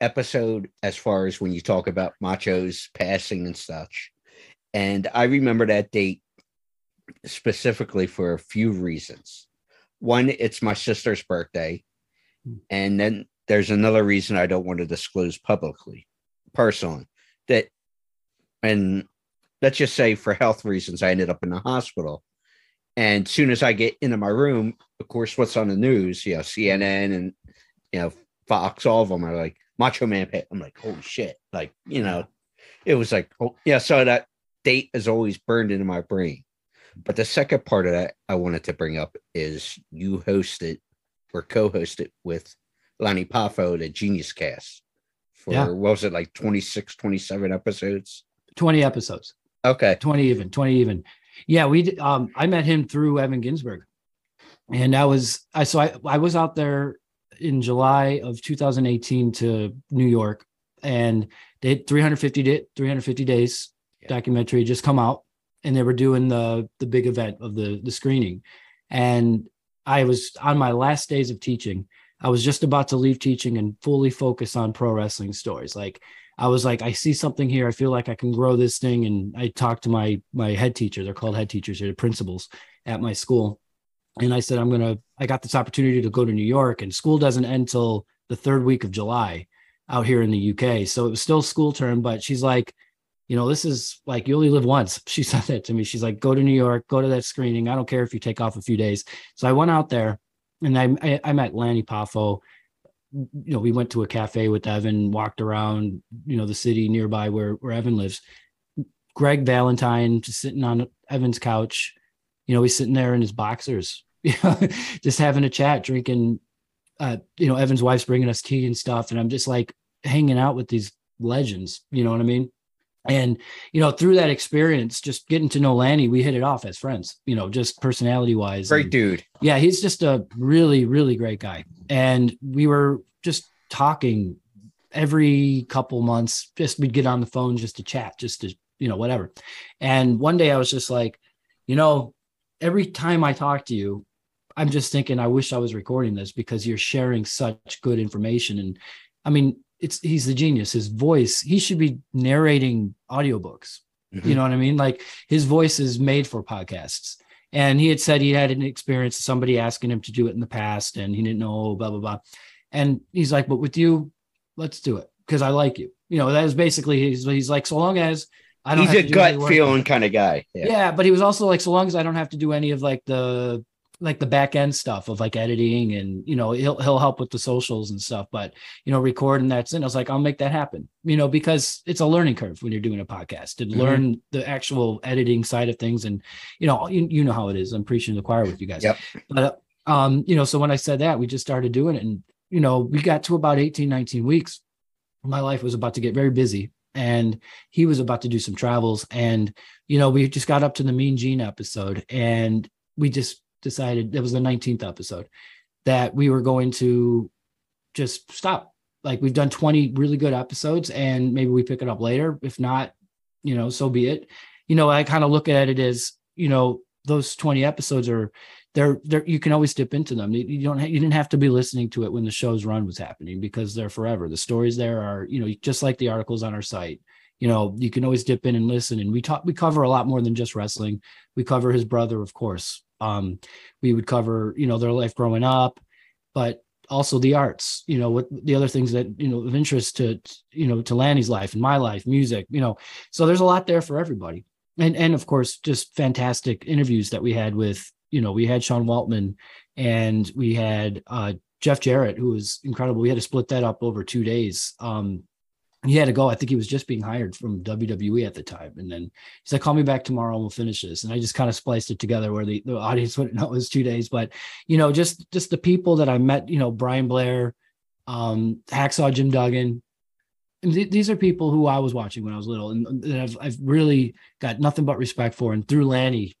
episode as far as when you talk about machos passing and such. And I remember that date specifically for a few reasons. One, it's my sister's birthday. Hmm. And then there's another reason I don't want to disclose publicly, personally, that, and let's just say for health reasons, I ended up in the hospital. And soon as I get into my room, of course, what's on the news, you know, CNN and you know, Fox, all of them are like Macho Man. I'm like, holy shit. Like, you know, it was like, oh, yeah. So that date is always burned into my brain. But the second part of that I wanted to bring up is you hosted or co-hosted with Lanny Poffo, the Genius Cast for Yeah. what was it like 26, 27 episodes? 20 episodes. Okay. 20 even, 20 even. Yeah, we um I met him through Evan Ginsberg. And I was I so I I was out there in July of 2018 to New York and they had 350 day, 350 days documentary just come out and they were doing the the big event of the the screening and I was on my last days of teaching. I was just about to leave teaching and fully focus on pro wrestling stories. Like I was like, I see something here. I feel like I can grow this thing. And I talked to my my head teacher. They're called head teachers. They're the principals at my school. And I said, I'm gonna. I got this opportunity to go to New York, and school doesn't end till the third week of July out here in the UK. So it was still school term, but she's like, you know, this is like you only live once. *laughs* She said that to me. She's like, go to New York, go to that screening. I don't care if you take off a few days. So I went out there and I I, I met Lanny Poffo. You know, we went to a cafe with Evan, walked around, you know, the city nearby where where Evan lives. Greg Valentine just sitting on Evan's couch. You know, he's sitting there in his boxers, *laughs* just having a chat, drinking. Uh, you know, Evan's wife's bringing us tea and stuff, and I'm just like hanging out with these legends. You know what I mean? And you know, through that experience, just getting to know Lanny, we hit it off as friends. You know, just personality wise. Great dude. Yeah, he's just a really, really great guy. And we were just talking every couple months. Just we'd get on the phone just to chat, just to, you know, whatever. And one day I was just like, you know, every time I talk to you, I'm just thinking, I wish I was recording this because you're sharing such good information. And I mean, it's he's the genius. His voice, he should be narrating audiobooks. Mm-hmm. You know what I mean? Like his voice is made for podcasts. And he had said he had an experience, somebody asking him to do it in the past, and he didn't know, blah, blah, blah. And he's like, but with you, let's do it because I like you. You know, that is basically he's he's like, so long as I don't He's have a to do gut feeling kind of guy. yeah. but he was also like, so long as I don't have to do any of like the like the back end stuff of like editing and you know he'll he'll help with the socials and stuff but you know recording that's in i was like i'll make that happen you know because it's a learning curve when you're doing a podcast to Mhm. learn the actual editing side of things and you know you, you know how it is i'm preaching to the choir with you guys Yep. but um you know so when i said that we just started doing it and you know we got to about 18 19 weeks my life was about to get very busy and he was about to do some travels and you know we just got up to the mean gene episode and we just decided it was the 19th episode that we were going to just stop. Like we've done 20 really good episodes and maybe we pick it up later. If not you know so be it. You know i kind of look at it as you know those 20 episodes are they're they're you can always dip into them. You you don't ha- you didn't have to be listening to it when the show's run was happening because they're forever. The stories there are you know just like the articles on our site. You know you can always dip in and listen. And we talk we cover a lot more than just wrestling. We cover his brother of course um we would cover you know their life growing up but also the arts you know what the other things that you know of interest to you know to lanny's life and my life music you know. So there's a lot there for everybody. And and of course just fantastic interviews that we had with you know we had sean waltman and we had uh jeff jarrett who was incredible. We had to split that up over two days. Um he had to go. I think he was just being hired from WWE at the time. And then he's like, call me back tomorrow and we'll finish this. And I just kind of spliced it together where the, the audience *laughs* wouldn't know it was two days. But, you know, just just the people that I met, you know, Brian Blair, um, Hacksaw Jim Duggan. Th- these are people who I was watching when I was little and that I've, I've really got nothing but respect for. And through Lanny,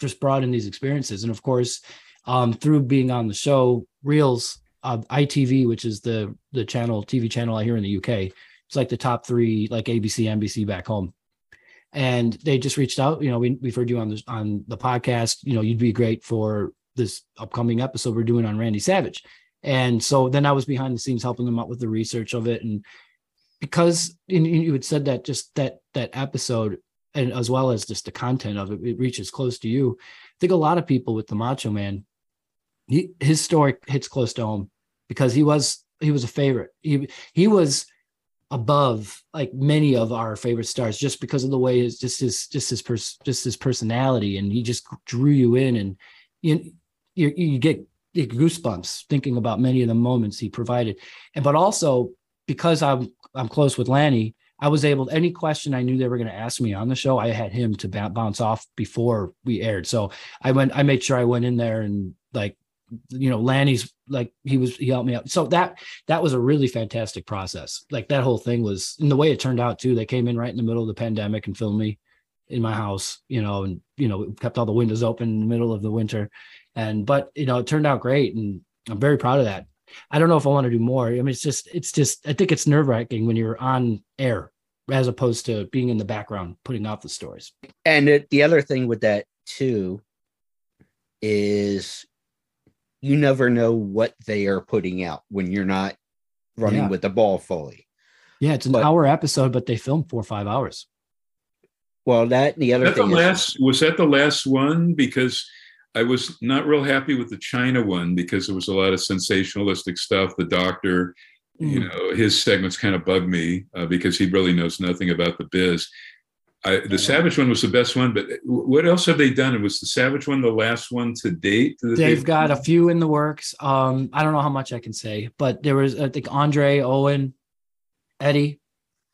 just brought in these experiences. And of course, um, through being on the show, Reelz, uh, ITV, which is the the channel, TV channel I hear in the UK, it's like the top three, like ABC, NBC back home. And they just reached out. You know, we, we've heard you on this on the podcast. You know, you'd be great for this upcoming episode we're doing on Randy Savage. And so then I was behind the scenes helping them out with the research of it. And because and you had said that just that that episode, and as well as just the content of it, it reaches close to you. I think a lot of people with the Macho Man, he, his story hits close to home because he was he was a favorite. He he was above like many of our favorite stars just because of the way his just his just his pers- just his personality and he just drew you in and you you, you get goosebumps thinking about many of the moments he provided. And but also because I'm I'm close with Lanny, I was able any question I knew they were going to ask me on the show, I had him to bounce off before we aired. So I went, I made sure I went in there and like, you know, Lanny's like he was he helped me out. So that that was a really fantastic process. Like that whole thing was, and the way it turned out too. They came in right in the middle of the pandemic and filmed me in my house, you know, and you know kept all the windows open in the middle of the winter, and but you know it turned out great, and I'm very proud of that. I don't know if I want to do more. I mean, it's just, it's just, I think it's nerve wracking when you're on air as opposed to being in the background putting out the stories. And it, the other thing with that too is you never know what they are putting out when you're not running Yeah. with the ball fully. Yeah, it's an hour episode, but they film four or five hours. Well, that and the other That the thing is, last was that the last one because I was not real happy with the Chyna one because there was a lot of sensationalistic stuff. The doctor, you Mm. know, his segments kind of bugged me uh, because he really knows nothing about the biz. I, the Savage one was the best one, but what else have they done? It was the Savage one the last one to date? that They've got a few in the works. Um, I don't know how much I can say, but there was I think Andre, Owen, Eddie.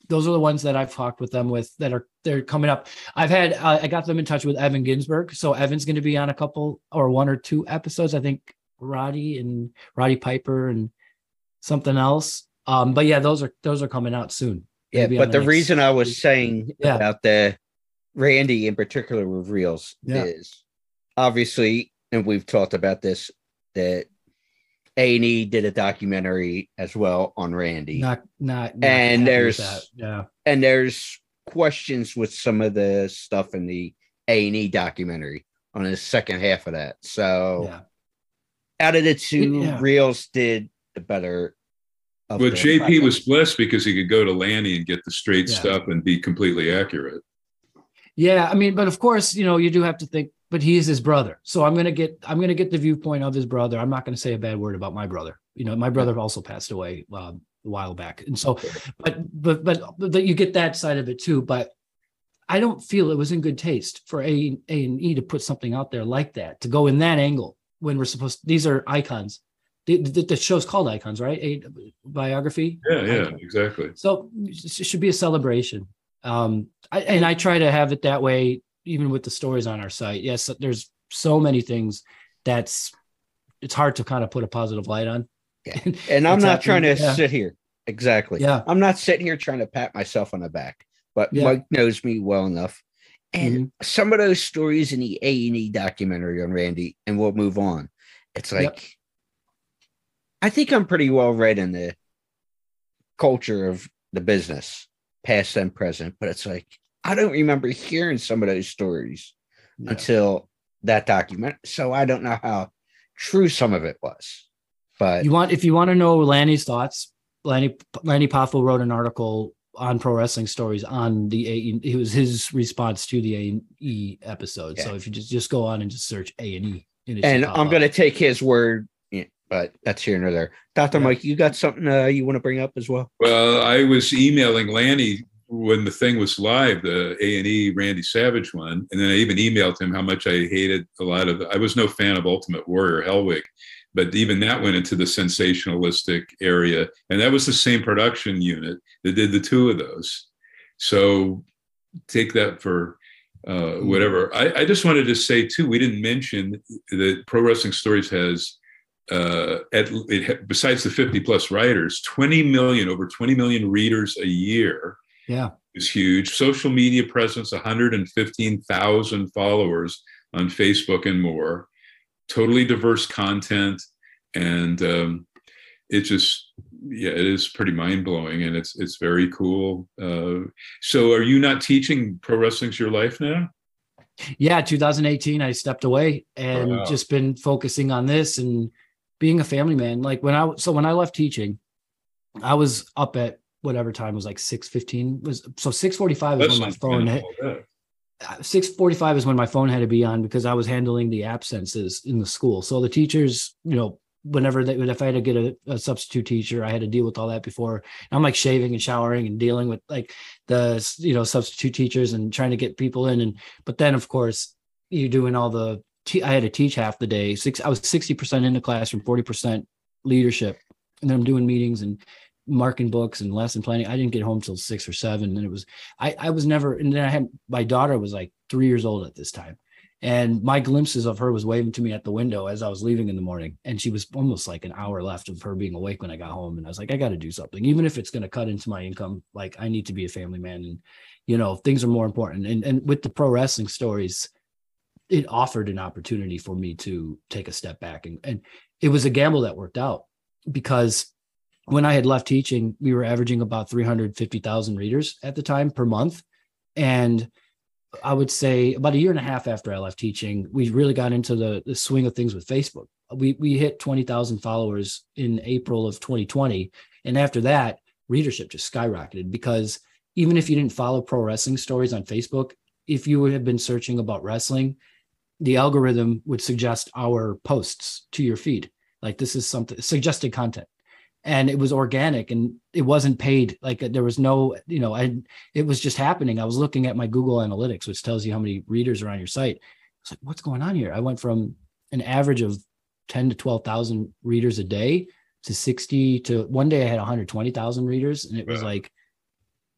Those are the ones that I've talked with them with that are they're coming up. I've had uh, I got them in touch with Evan Ginsberg, so Evan's going to be on a couple or one or two episodes. I think Roddy and Roddy Piper and something else. Um, but yeah, those are those are coming out soon. Yeah. But the next- reason I was saying Yeah. about the Randy in particular with Reelz Yeah. is obviously, and we've talked about this, that A and E did a documentary as well on Randy. not not, not and there's yeah and there's questions with some of the stuff in the A and E documentary on the second half of that. So yeah out of the two. Reelz did the better. Well, JP was blessed because he could go to Lanny and get the straight Yeah. stuff and be completely accurate. Yeah, I mean, but of course, you know, you do have to think. But he is his brother, so I'm gonna get I'm gonna get the viewpoint of his brother. I'm not gonna say a bad word about my brother. You know, my brother also passed away um, a while back, and so, but but but but you get that side of it too. But I don't feel it was in good taste for A A and E to put something out there like that to go in that angle when we're supposed. These are icons. The, the, the show's called Icons, right? A biography. Yeah, yeah, exactly. So it should be a celebration. Um, I, and I try to have it that way, even with the stories on our site. Yes, there's so many things that's it's hard to kind of put a positive light on. yeah. *laughs* and I'm What's not trying to. Yeah. sit here. Exactly. Yeah. I'm not sitting here trying to pat myself on the back, but Yeah. Mike knows me well enough. And Mm-hmm. some of those stories in the A and E documentary on Randy, and we'll move on. It's like Yep. I think I'm pretty well read in the culture of the business, past and present, but it's like I don't remember hearing some of those stories Yeah. until that document. So I don't know how true some of it was. But You want if you want to know Lanny's thoughts, Lanny Lanny Poffo wrote an article on pro wrestling stories on the A. It was his response to the A and E episode. So if you just just go on and just search A and E, and I'm going to take his word, yeah, but that's here nor there. Doctor Yeah. Mike, you got something uh, you want to bring up as well? Well, I was emailing Lanny when the thing was live, the A and E Randy Savage one, and then I even emailed him how much I hated a lot of. I was no fan of Ultimate Warrior Hellwig, but even that went into the sensationalistic area, and that was the same production unit that did the two of those. So take that for uh, whatever. I, I just wanted to say too, we didn't mention that Pro Wrestling Stories has uh, at it, besides the 50 plus writers, 20 million, over 20 million readers a year yeah. is huge. Social media presence, 115,000 followers on Facebook and more. Totally diverse content, and um, it just yeah, it is pretty mind blowing, and it's it's very cool. Uh, so, are you not teaching pro wrestling's your life now? yeah 2018 i stepped away and Wow. just been focusing on this and being a family man like when i so when i left teaching i was up at whatever time was like 615 was so 645 is That's when my phone at all, yeah. Uh, 645 is when my phone had to be on because i was handling the absences in the school. So the teachers you know whenever they if i had to get a, a substitute teacher i had to deal with all that before. I'm like shaving and showering and dealing with like the you know substitute teachers and trying to get people in and but then of course you're doing all the te- I had to teach half the day. Six, I was 60% in the classroom, 40% leadership. And then I'm doing meetings and marking books and lesson planning. I didn't get home till six or seven. And it was, I, I was never, and then I had, my daughter was like three years old at this time. And my glimpses of her was waving to me at the window as I was leaving in the morning. And she was almost like an hour left of her being awake when I got home. And I was like, I got to do something, even if it's going to cut into my income. Like I need to be a family man. And, you know, things are more important. And, and with the pro wrestling stories, it offered an opportunity for me to take a step back. And, and it was a gamble that worked out because when I had left teaching, we were averaging about 350,000 readers at the time per month. And I would say about a year and a half after I left teaching, we really got into the, the swing of things with Facebook. We we hit 20,000 followers in April of 2020. And after that, readership just skyrocketed because even if you didn't follow pro wrestling stories on Facebook, if you would have been searching about wrestling, the algorithm would suggest our posts to your feed. Like this is something suggested content. And it was organic and it wasn't paid. Like there was no you know i it was just happening. I was looking at my google analytics which tells you how many readers are on your site. It's like what's going on here? I went from an average of 10 to 12,000 readers a day to 60 to one day i had 120,000 readers and it was Wow. like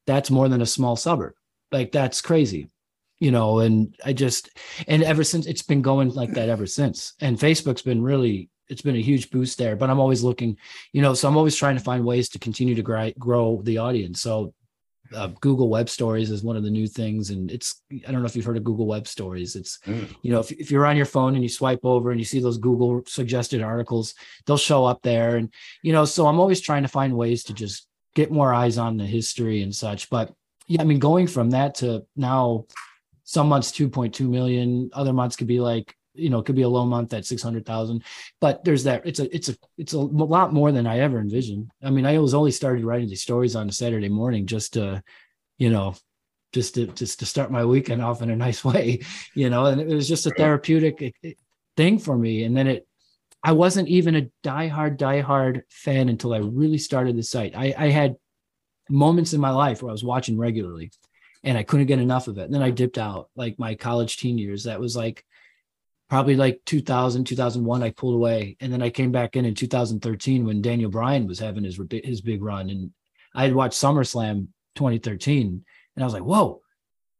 that's more than a small suburb. Like that's crazy you know and i just and ever since it's been going like that ever since. And facebook's been really it's been a huge boost there but i'm always looking you know so i'm always trying to find ways to continue to grow, grow the audience. So uh, google web stories is one of the new things and it's i don't know if you've heard of google web stories. It's Mm. you know if, if you're on your phone and you swipe over and you see those google suggested articles they'll show up there. And you know so i'm always trying to find ways to just get more eyes on the history and such. But yeah i mean going from that to now some months 2.2 million. Other months could be like you know it could be a low month at 600,000 but there's that it's a it's a it's a lot more than I ever envisioned. I mean I was only started writing these stories on a Saturday morning just to you know just to just to start my weekend off in a nice *laughs* way you know and it was just a therapeutic eh, eh, thing for me. And then it I wasn't even a diehard diehard fan until I really started the site. I I had moments in my life where I was watching regularly and I couldn't get enough of it. And then I dipped out like my college teen years. That was like probably like 2000, 2001. I pulled away. And then I came back in in 2013 when Daniel Bryan was having his, his big run. And I had watched SummerSlam 2013. And I was like, whoa,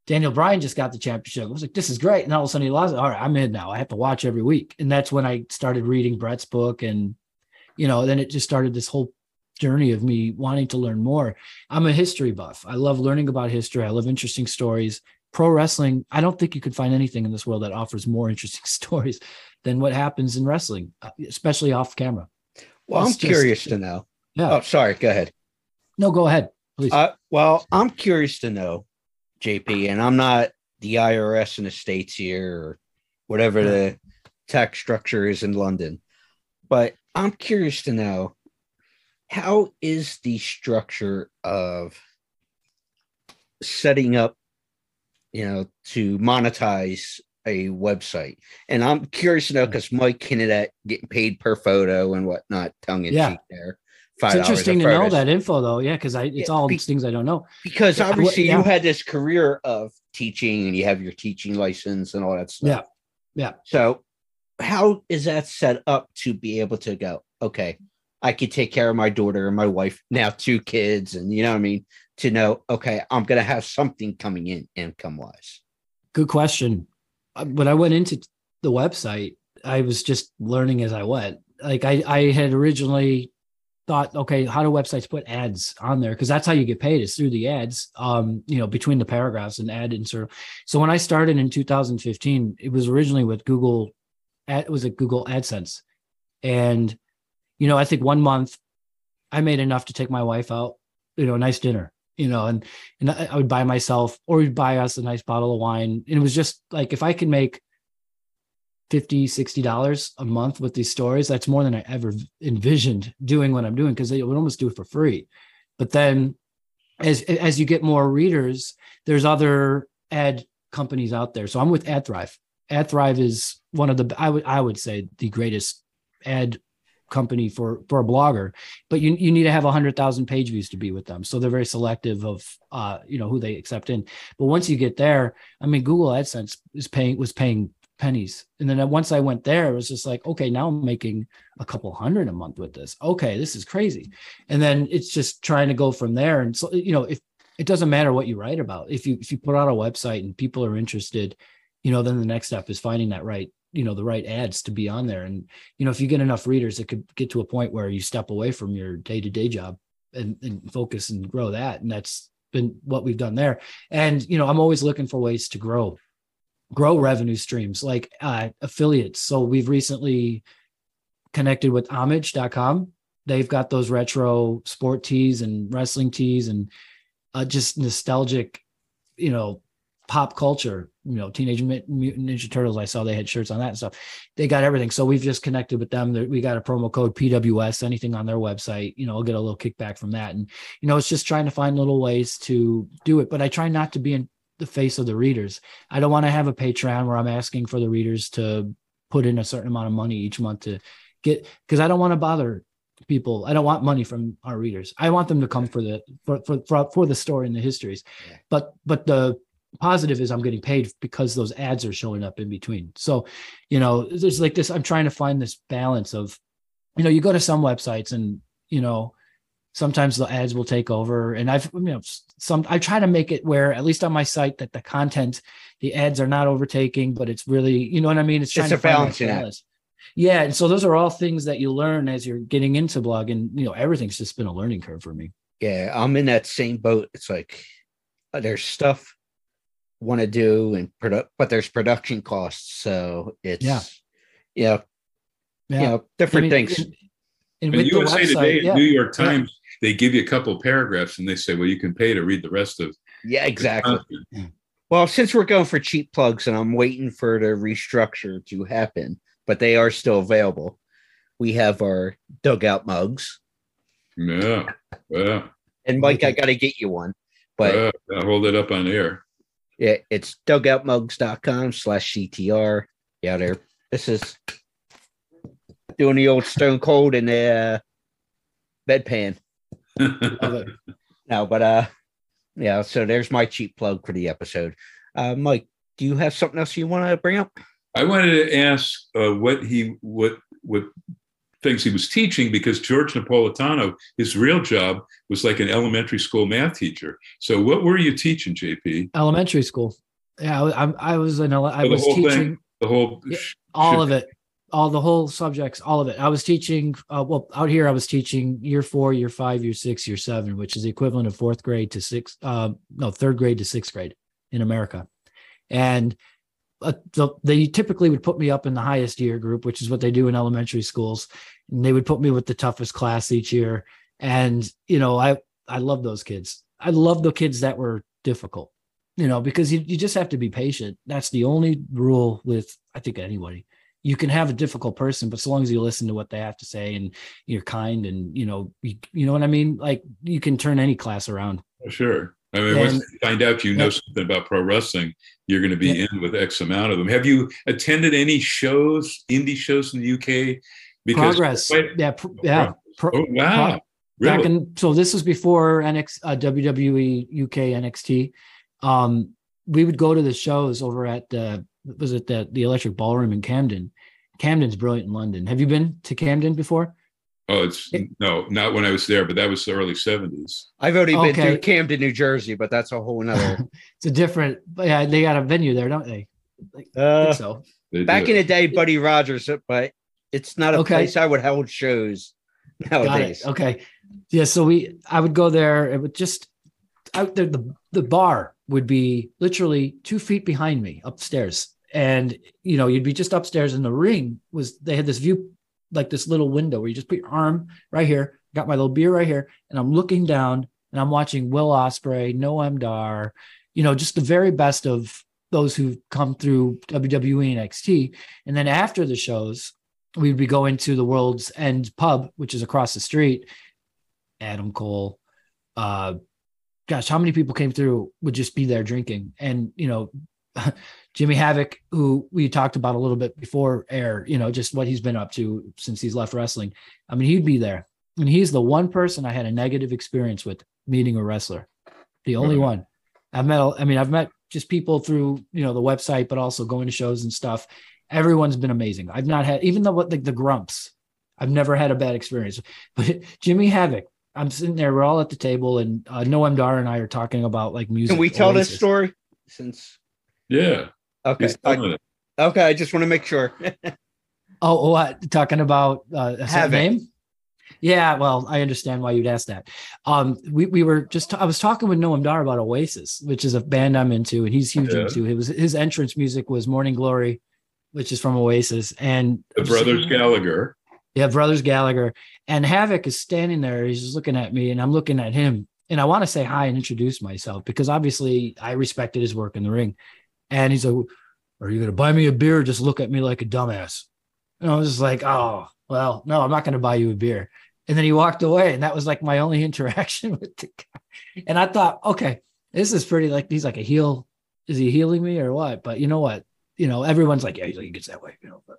Daniel Bryan just got the championship. I was like, this is great. And all of a sudden he lost it. All right, I'm in now. I have to watch every week. And that's when I started reading Bret's book. And, you know, then it just started this whole journey of me wanting to learn more. I'm a history buff. I love learning about history. I love interesting stories. Pro wrestling, I don't think you could find anything in this world that offers more *laughs* interesting stories than what happens in wrestling, uh, especially off camera. Well, It's I'm just- curious to know. Yeah. Oh, sorry. Go ahead. No, go ahead, please. Uh, well, I'm curious to know, JP, and I'm not the IRS in the States here or whatever the tax structure is in London, but I'm curious to know how is the structure of setting up, you know, to monetize a website? And I'm curious to know mm. because Mike hinted at getting paid per photo and whatnot, tongue in Yeah. cheek there. it's $5 a interesting to know that info though. Yeah, because I it's Yeah, all be- these things I don't know. because Yeah, obviously yeah. you had this career of teaching and you have your teaching license and all that stuff. Yeah. Yeah. So how is that set up to be able to go, okay, I could take care of my daughter and my wife, now two kids, and you know what I mean? To know, okay, I'm gonna have something coming in income wise. Good question. Uh, When I went into the website, I was just learning as I went. Like I, I had originally thought, okay, how do websites put ads on there? Because that's how you get paid is through the ads, um, you know, between the paragraphs and ad insert. So when I started in 2015, it was originally with Google, it was at Google AdSense, and you know, I think one month I made enough to take my wife out, you know, a nice dinner, you know, and and I would buy myself or we'd buy us a nice bottle of wine. And it was just like if I can make 50 60 dollars a month with these stories that's more than i ever envisioned doing what i'm doing because they would almost do it for free. But then as as you get more readers there's other ad companies out there. So i'm with adthrive adthrive is one of the i would i would say the greatest ad company for for a blogger but you you need to have 100,000 page views to be with them so they're very selective of uh you know who they accept in but once you get there i mean google adsense is paying was paying pennies. And then once I went there, it was just like, okay, now I'm making a couple hundred a month with this. Okay, this is crazy. And then it's just trying to go from there. And so, you know, if it doesn't matter what you write about, if you if you put out a website and people are interested, you know, then the next step is finding that right, you know, the right ads to be on there. And you know, if you get enough readers, it could get to a point where you step away from your day-to-day job and, and focus and grow that. And that's been what we've done there. And you know, I'm always looking for ways to grow grow revenue streams like uh, affiliates. So we've recently connected with homage.com. They've got those retro sport tees and wrestling tees and uh, just nostalgic, you know, pop culture, you know, Teenage Mutant Ninja Turtles. I saw they had shirts on that and stuff. They got everything. So we've just connected with them. We got a promo code PWS, anything on their website, you know, I'll get a little kickback from that. And, you know, it's just trying to find little ways to do it. But I try not to be in the face of the readers. I don't want to have a Patreon where I'm asking for the readers to put in a certain amount of money each month to get because I don't want to bother people. I don't want money from our readers. I want them to come for the for for for, for the story and the histories. Yeah. But but the positive is I'm getting paid because those ads are showing up in between. So, you know, there's like this I'm trying to find this balance of you know, you go to some websites and you know, sometimes the ads will take over. And i've you know some i try to make it where at least on my site that the content the ads are not overtaking but it's really you know what i mean? It's trying it's to balance, balance. yeah and so those are all things that you learn as you're getting into blogging. You know everything's just been a learning curve for me. Yeah i'm in that same boat. It's like there's stuff want to do and product but there's production costs so it's yeah yeah, yeah. you know different I mean, things and, and USA website, Today, yeah, New York Times, they give you a couple of paragraphs and they say, well, you can pay to read the rest of. Yeah, exactly. Well, since we're going for cheap plugs and I'm waiting for the restructure to happen, but they are still available, we have our dugout mugs. Yeah. Yeah. And Mike, I got to get you one. But yeah, hold it up on air. Yeah, it's dugoutmugs.com slash CTR. Yeah, there. This is doing the old Stone Cold in the uh, bedpan. *laughs* no, but uh, yeah. So there's my cheap plug for the episode. Uh, Mike, do you have something else you want to bring up? I wanted to ask uh, what he what what things he was teaching because George Napolitano, his real job was like an elementary school math teacher. So what were you teaching, JP? Elementary school. Yeah, I, I was an I was teaching thing, the whole yeah, all of it all the whole subjects, all of it. I was teaching, uh, well, out here, I was teaching year four, year five, year six, year seven, which is the equivalent of fourth grade to sixth, uh, no, third grade to sixth grade in America. And they typically would put me up in the highest year group, which is what they do in elementary schools. And they would put me with the toughest class each year. And, you know, I, I love those kids. I love the kids that were difficult, you know, because you, you just have to be patient. That's the only rule with, I think, anybody you can have a difficult person, but so long as you listen to what they have to say and you're kind and you know you, you know what I mean, like you can turn any class around. Sure. I mean, once you find out you know yeah. something about pro wrestling, you're going to be yeah. in with X amount of them. Have you attended any shows, indie shows in the UK? Because progress, quite, yeah, pr- yeah. Pro, oh, wow. Pro- really? Back in, so this was before NX, uh, WWE UK NXT. Um, we would go to the shows over at uh, was it the the Electric Ballroom in Camden. Camden's brilliant in London. Have you been to Camden before? Oh, it's it, no, not when I was there, but that was the early seventies. I've already okay. been to Camden, New Jersey, but that's a whole nother. *laughs* it's a different. Yeah, they got a venue there, don't they? Like, uh, so. Back do. in the day, Buddy Rogers, but it's not a okay. place I would hold shows nowadays. Okay, yeah. So we, I would go there. It would just out there. The the bar would be literally two feet behind me upstairs and you know you'd be just upstairs in the ring was they had this view like this little window where you just put your arm right here got my little beer right here and i'm looking down and i'm watching will Ospreay, noam dar you know just the very best of those who've come through wwe and nxt and then after the shows we'd be going to the world's end pub which is across the street. Adam cole uh gosh how many people came through would just be there drinking? And you know *laughs* Jimmy Havoc, who we talked about a little bit before air, you know, just what he's been up to since he's left wrestling. I mean, he'd be there. And he's the one person I had a negative experience with meeting a wrestler. The only one. I've met, I mean, I've met just people through you know the website, but also going to shows and stuff. Everyone's been amazing. I've not had even the what the, the grumps. I've never had a bad experience. But *laughs* Jimmy Havoc, I'm sitting there. We're all at the table, and uh, Noam Dar and I are talking about like music. Can we tell Oasis. this story? Since Yeah. Okay, I, okay, I just want to make sure. *laughs* Oh, what talking about uh, a certain name? Yeah, well, I understand why you'd ask that. Um, we we were just I was talking with Noam Dar about Oasis, which is a band I'm into, and he's huge Yeah. into. It was his entrance music was Morning Glory, which is from Oasis, and The Brothers Gallagher. yeah, Brothers Gallagher, and Havoc is standing there. He's just looking at me, and I'm looking at him, and I want to say hi and introduce myself because obviously I respected his work in the ring, and he's like, "Are you gonna buy me a beer? Or just look at me like a dumbass." And I was just like, "Oh, well, no, I'm not gonna buy you a beer." And then he walked away, and that was like my only *laughs* interaction with the guy. And I thought, okay, this is pretty like he's like a heel. Is he healing me or what? But you know what? You know, everyone's like, yeah, he's like, he gets that way, you know. But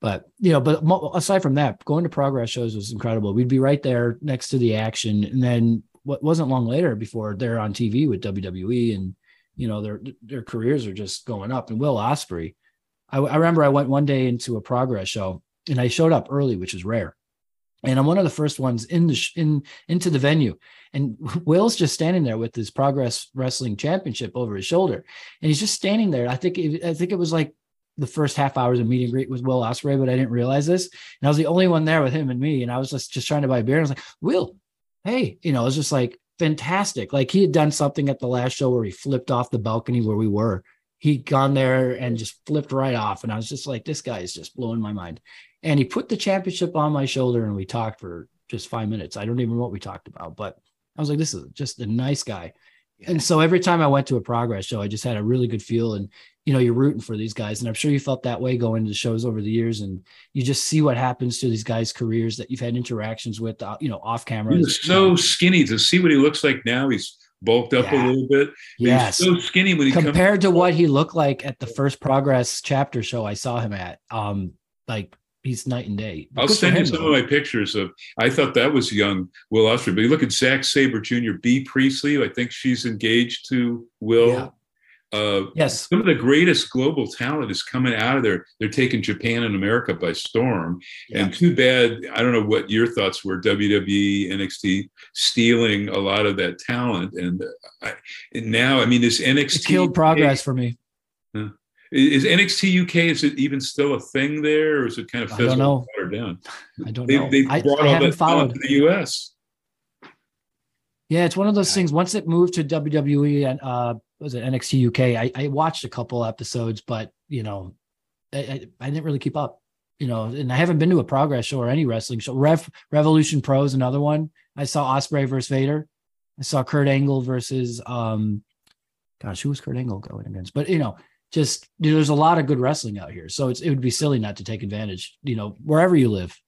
but you know, but aside from that, going to progress shows was incredible. We'd be right there next to the action, and then what wasn't long later before they're on TV with WWE, and you know their their careers are just going up. And Will Ospreay, I, I remember I went one day into a progress show, and I showed up early, which is rare. And I'm one of the first ones in the sh- in into the venue, and *laughs* Will's just standing there with his Progress Wrestling Championship over his shoulder, and he's just standing there. I think it, I think it was like the first half hours of meet and greet with Will Ospreay, but I didn't realize this. And I was the only one there with him and me. And I was just, just trying to buy beer. And I was like, Will, hey, you know, it was just like fantastic. Like he had done something at the last show where he flipped off the balcony where we were. He'd gone there and just flipped right off. And I was just like, this guy is just blowing my mind. And he put the championship on my shoulder and we talked for just five minutes. I don't even know what we talked about, but I was like, this is just a nice guy. And so every time I went to a progress show, I just had a really good feel. And you know, you're rooting for these guys. And I'm sure you felt that way going to the shows over the years. And you just see what happens to these guys' careers that you've had interactions with, uh, you know, off camera. He was so skinny to see what he looks like now. He's bulked up Yeah. a little bit. He was Yes. so skinny when he comes. compared to what he looked like at the first progress chapter show I saw him at. Um, like he's night and day. I'll Good send you some though. of my pictures of. I thought that was young Will Ospreay, but you look at Zack Sabre Jr., Bea Priestley. I think she's engaged to Will. Yeah. Uh, yes, some of the greatest global talent is coming out of there. They're taking Japan and America by storm. And too bad. I don't know what your thoughts were. WWE, NXT stealing a lot of that talent, and, I, and now, I mean, this NXT It killed progress for me. Huh. Is NXT UK is it even still a thing there, or is it kind of I don't know. watered down? I don't They, know. they I, brought I all haven't that followed. to the US. Yeah, it's one of those things. Once it moved to WWE and uh, was it NXT UK? I, I watched a couple episodes, but you know, I, I, I didn't really keep up. You know, and I haven't been to a progress show or any wrestling show. Rev Revolution Pro is another one. I saw Ospreay versus Vader. I saw Kurt Angle versus um, gosh, who was Kurt Angle going against? But you know, just you know, there's a lot of good wrestling out here. So it's it would be silly not to take advantage. You know, wherever you live,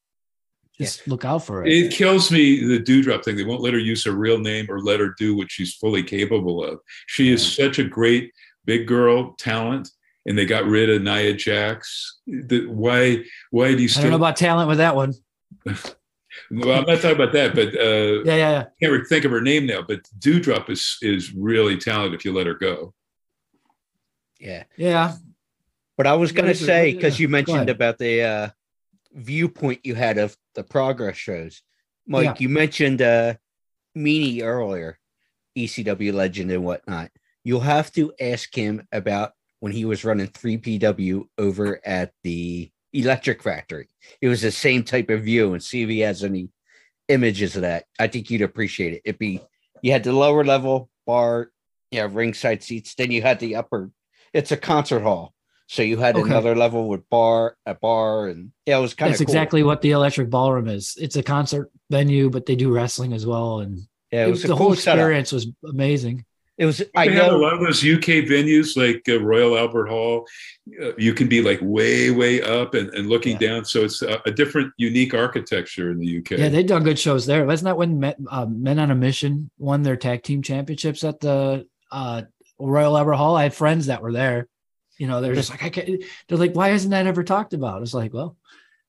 just look out for it. It kills me the Doudrop thing. They won't let her use her real name or let her do what she's fully capable of. She is such a great big girl talent, and they got rid of Nia Jax. The, why? Why do you I still? don't know about talent with that one. *laughs* well, I'm not talking about that, but uh, Yeah, yeah, yeah. can't think of her name now. But Doudrop is is really talented if you let her go. Yeah. Yeah. But I was going to say because yeah, you mentioned about the uh, viewpoint you had of the progress shows, Mike. Yeah. You mentioned uh, Meanie earlier, ECW legend and whatnot. You'll have to ask him about when he was running 3PW over at the Electric Factory. It was the same type of view, and see if he has any images of that. I think you'd appreciate it. It'd be you had the lower level bar, yeah, ringside seats. Then you had the upper. It's a concert hall, so you had Okay. another level with bar, a bar, and yeah, it was kind of That's exactly what the Electric Ballroom is. It's a concert venue, but they do wrestling as well, and Yeah, it was a the cool whole setup. experience was amazing. It was. They I have a know. lot of those UK venues like uh, Royal Albert Hall. Uh, you can be like way, way up and, and looking down. So it's a, a different, unique architecture in the UK. Yeah, they've done good shows there. Wasn't that when Men, uh, Men on a Mission won their tag team championships at the uh, Royal Albert Hall? I had friends that were there. You know, they're just like, I can't. They're like, why isn't that ever talked about? It's like, well,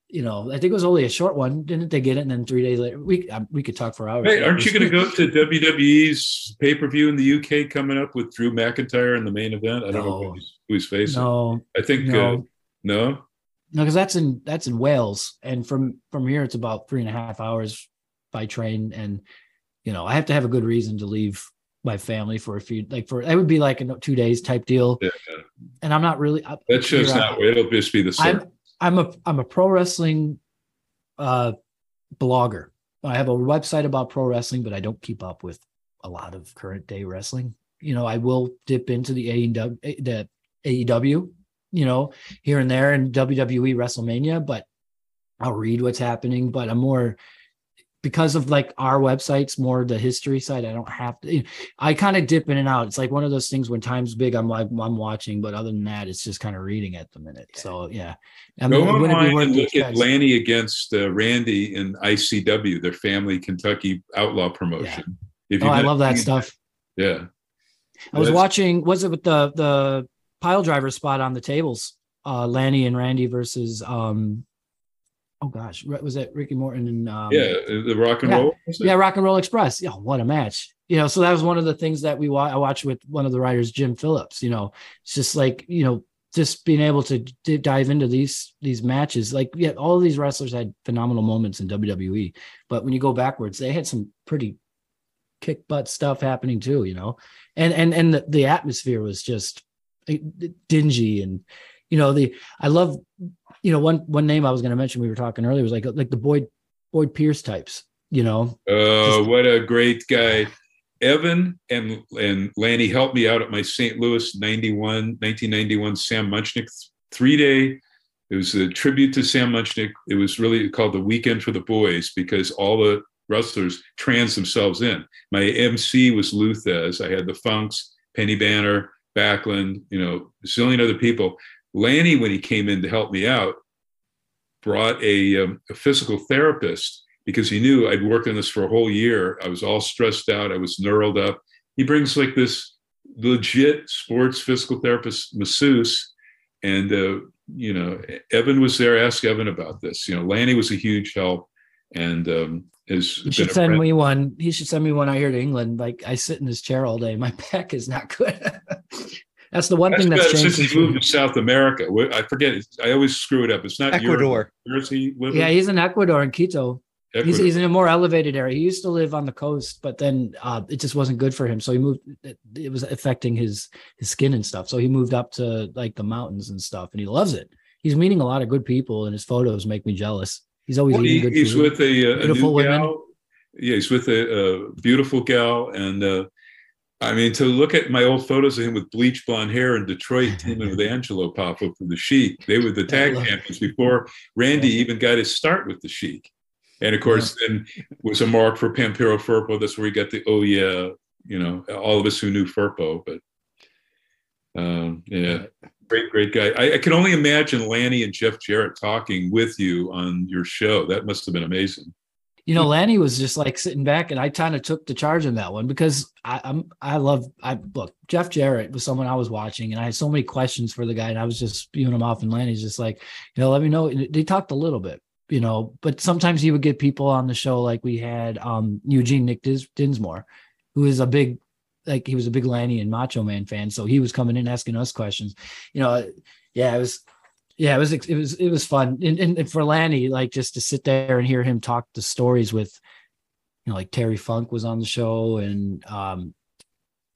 you know, I think it was only a short one. Didn't they get it? And then three days later, we uh, we could talk for hours. Hey, aren't you going to go to WWE's pay per view in the UK coming up with Drew McIntyre in the main event? I don't know No. who he's, who facing. No, I think no. uh, no. no, because that's in that's in Wales, and from from here it's about three and a half hours by train, and you know I have to have a good reason to leave my family for a few like for it would be like a two days type deal, Yeah, and I'm not really I- that show's not. It'll just be the same. I'm I'm a I'm a pro wrestling uh blogger. I have a website about pro wrestling, but I don't keep up with a lot of current day wrestling. You know, I will dip into the AEW, the AEW, you know, here and there and WWE WrestleMania, but I'll read what's happening. But I'm more because of like our websites, more the history side. I don't have to. I kind of dip in and out. It's like one of those things when time's big, I'm like I'm watching, but other than that, it's just kind of reading at the minute. So yeah, I Go mean, wouldn't it be online worth and the look at expense? Lanny against uh, Randy in ICW, their family Kentucky outlaw promotion. If Oh, I love that stuff. it, Yeah. I was That's- watching. Was it with the the pile driver spot on the tables? Uh, Lanny and Randy versus um, oh gosh, was that Ricky Morton and um, Yeah, the rock and yeah. roll. yeah, Rock and Roll Express. Yeah, what a match! You know, so that was one of the things that we wa- I watched with one of the writers, Jim Phillips. You know, it's just like you know, just being able to d- dive into these these matches. Like, yeah, all these wrestlers had phenomenal moments in WWE, but when you go backwards, they had some pretty kick butt stuff happening too. You know, and and and the, the atmosphere was just dingy and you know the I love you know one one name I was going to mention we were talking earlier was like like the Boyd Boyd Pierce types. You know, Oh, what a great guy. Evan and and Lanny helped me out at my St. Louis 91, 1991 Sam Muchnick three day. It was a tribute to Sam Muchnick. It was really called the Weekend for the Boys because all the wrestlers trans themselves in. My MC was Lou Thesz. I had the Funks, Penny Banner, Backlund, you know, a zillion other people. Lanny, when he came in to help me out, brought a, um, a physical therapist because he knew I'd worked on this for a whole year. I was all stressed out. I was knurled up. He brings like this legit sports physical therapist masseuse. And, uh, you know, Evan was there. Ask Evan about this. You know, Lanny was a huge help and um, he should send friend. me one. He should send me one out here to England. Like I sit in his chair all day. My *laughs* back is not good. *laughs* that's the one That's thing that's changed. since he moved to South America. I forget. I always screw it up. It's not Ecuador. Europe. Where's he living? Yeah, he's in Ecuador in Quito. He's, Ecuador. he's in a more elevated area. He used to live on the coast, but then uh, it just wasn't good for him. So he moved. It, it was affecting his his skin and stuff. So he moved up to like the mountains and stuff, and he loves it. He's meeting a lot of good people, and his photos make me jealous. He's always Well, eating he- good he's food. with a, uh, a beautiful new women. gal. Yeah, he's with a, a beautiful gal, and uh, I mean to look at my old photos of him with bleach blonde hair in Detroit, *laughs* teaming with Angelo Poffo for the Sheik. They were the tag champions before Randy even got his start with the Sheik, and of course then was a mark for Pampero Firpo. That's where he got the oh yeah, you know, all of us who knew Firpo, but um, yeah. Great, great guy. I, I can only imagine Lanny and Jeff Jarrett talking with you on your show. That must have been amazing. You know, Lanny was just like sitting back, and I kind of took the charge in that one because I, I'm I love I look Jeff Jarrett was someone I was watching, and I had so many questions for the guy, and I was just spewing them off, and Lanny's just like, you know, let me know. And They talked a little bit, you know, but sometimes he would get people on the show, like we had um Eugene Nick Dis- Dinsmore, who is a big like he was a big Lanny and Macho Man fan, so he was coming in asking us questions. You know, yeah, it was yeah, it was it was it was fun, and, and, for Lanny, like just to sit there and hear him talk the stories with, you know, like Terry Funk was on the show, and um,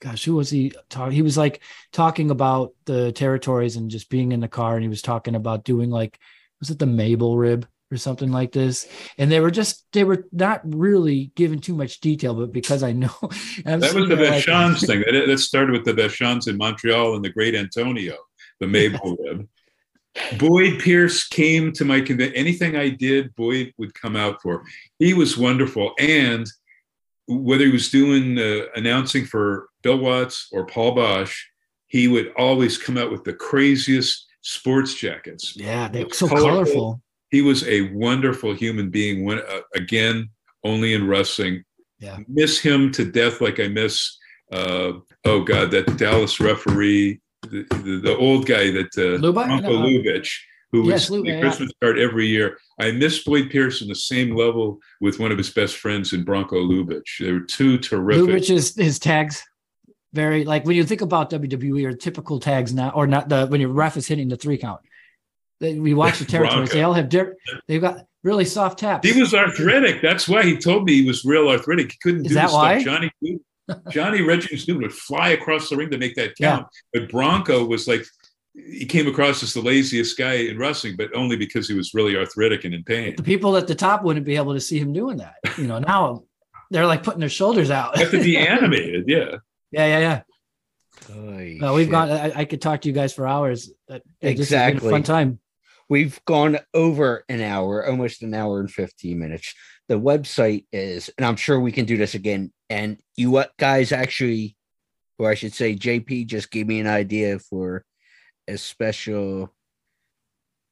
gosh, who was he? Talk, he was like talking about the territories and just being in the car, and he was talking about doing like was it the Maple rib or something like this, and they were just they were not really given too much detail, but because I know *laughs* That was the there like- thing. That, that started with the Vachons in Montreal and the Great Antonio, the Maple *laughs* Rib. Boyd Pierce came to my convention. Anything I did, Boyd would come out for. He was wonderful. And whether he was doing uh, announcing for Bill Watts or Paul Boesch, he would always come out with the craziest sports jackets. Yeah, they're so colorful. He was a wonderful human being. When uh, again, only in wrestling. Yeah. Miss him to death, like I miss. Uh, oh God, that Dallas referee, the, the, the old guy that uh? Uncle No. Lubitsch. who was Yes, Lou- the yeah. Christmas card every year. I miss Boyd Pierce on the same level with one of his best friends in Bronco Lubitsch. They were two terrific. Lubitsch is his tags very like when you think about WWE or typical tags now, or not the when your ref is hitting the three count. they- We watch the *laughs* territories; they all have different. They've got really soft taps. He was arthritic. That's why he told me he was real arthritic. He couldn't Is do that why? Johnny Johnny Reggie Newton would fly across the ring to make that count. But Bronco was like he came across as the laziest guy in wrestling, but only because he was really arthritic and in pain. the people at the top wouldn't be able to see him doing that. You know, now they're like putting their shoulders out. You have to be *laughs* animated, yeah. yeah, yeah, yeah. Holy No, we've shit. gone. I, I could talk to you guys for hours. Uh, that- it has been a Exactly. fun time. We've gone over an hour, almost an hour and 15 minutes. The website is, and I'm sure we can do this again. And you what guys actually, or I should say, JP just gave me an idea for a special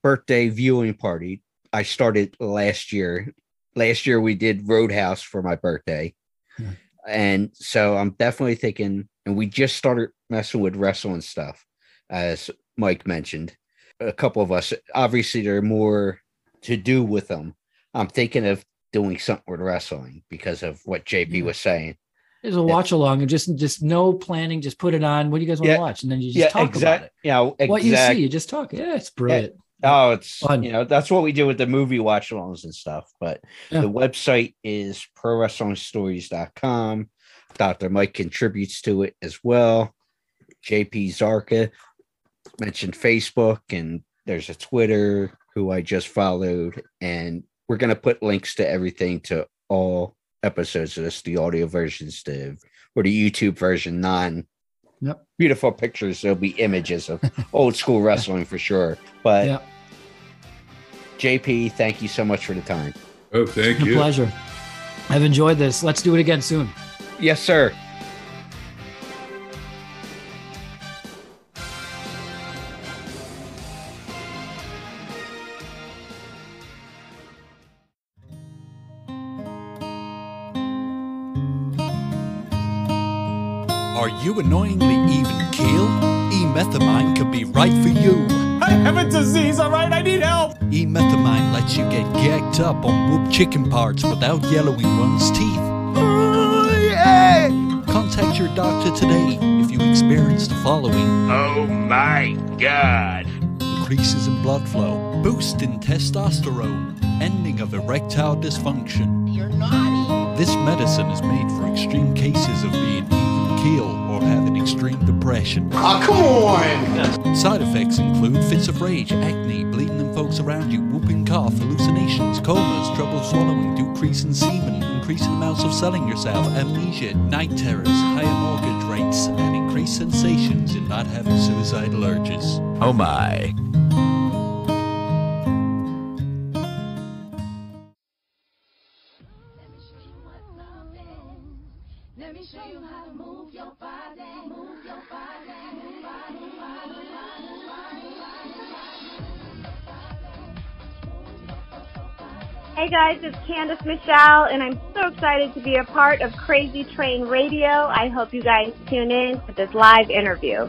birthday viewing party. I started last year. Last year we did Roadhouse for my birthday. Hmm. And so I'm definitely thinking, and we just started messing with wrestling stuff, as Mike mentioned a couple of us. Obviously, there are more to do with them. I'm thinking of doing something with wrestling because of what JP was saying. There's a watch along and just just no planning. Just put it on. What do you guys want Yeah. to watch? And then you just yeah, talk exact. about it. Yeah, What you see, you just talk. Yeah, it's brilliant. Oh, it's Fun. you know that's what we do with the movie watch alongs and stuff. But Yeah. the website is pro wrestling stories.com. Dr. Mike contributes to it as well. JP Zarka mentioned Facebook and there's a Twitter who I just followed. And we're gonna put links to everything to all episodes of this, the audio versions to or the YouTube version non Yep. beautiful pictures. There'll be images of old school wrestling for sure. But Yeah. JP, thank you so much for the time. Oh, thank A you. pleasure. I've enjoyed this. Let's do it again soon. Yes, sir. Annoyingly even keel? E-methamine could be right for you. I have a disease, alright? I need help! E-methamine lets you get gagged up on whoop chicken parts without yellowing one's teeth. Contact your doctor today if you experience the following. Oh my god! Increases in blood flow, boost in testosterone, ending of erectile dysfunction. You're naughty. This medicine is made for extreme cases of being even keel or having extreme depression. Oh, come on! Side effects include fits of rage, acne, bleeding in folks around you, whooping cough, hallucinations, comas, trouble swallowing, decrease in semen, increasing amounts of selling yourself, amnesia, night terrors, higher mortgage rates, and increased sensations in not having suicidal urges. Oh my. Guys, it's Candice Michelle, and I'm so excited to be a part of Crazy Train Radio. I hope you guys tune in to this live interview.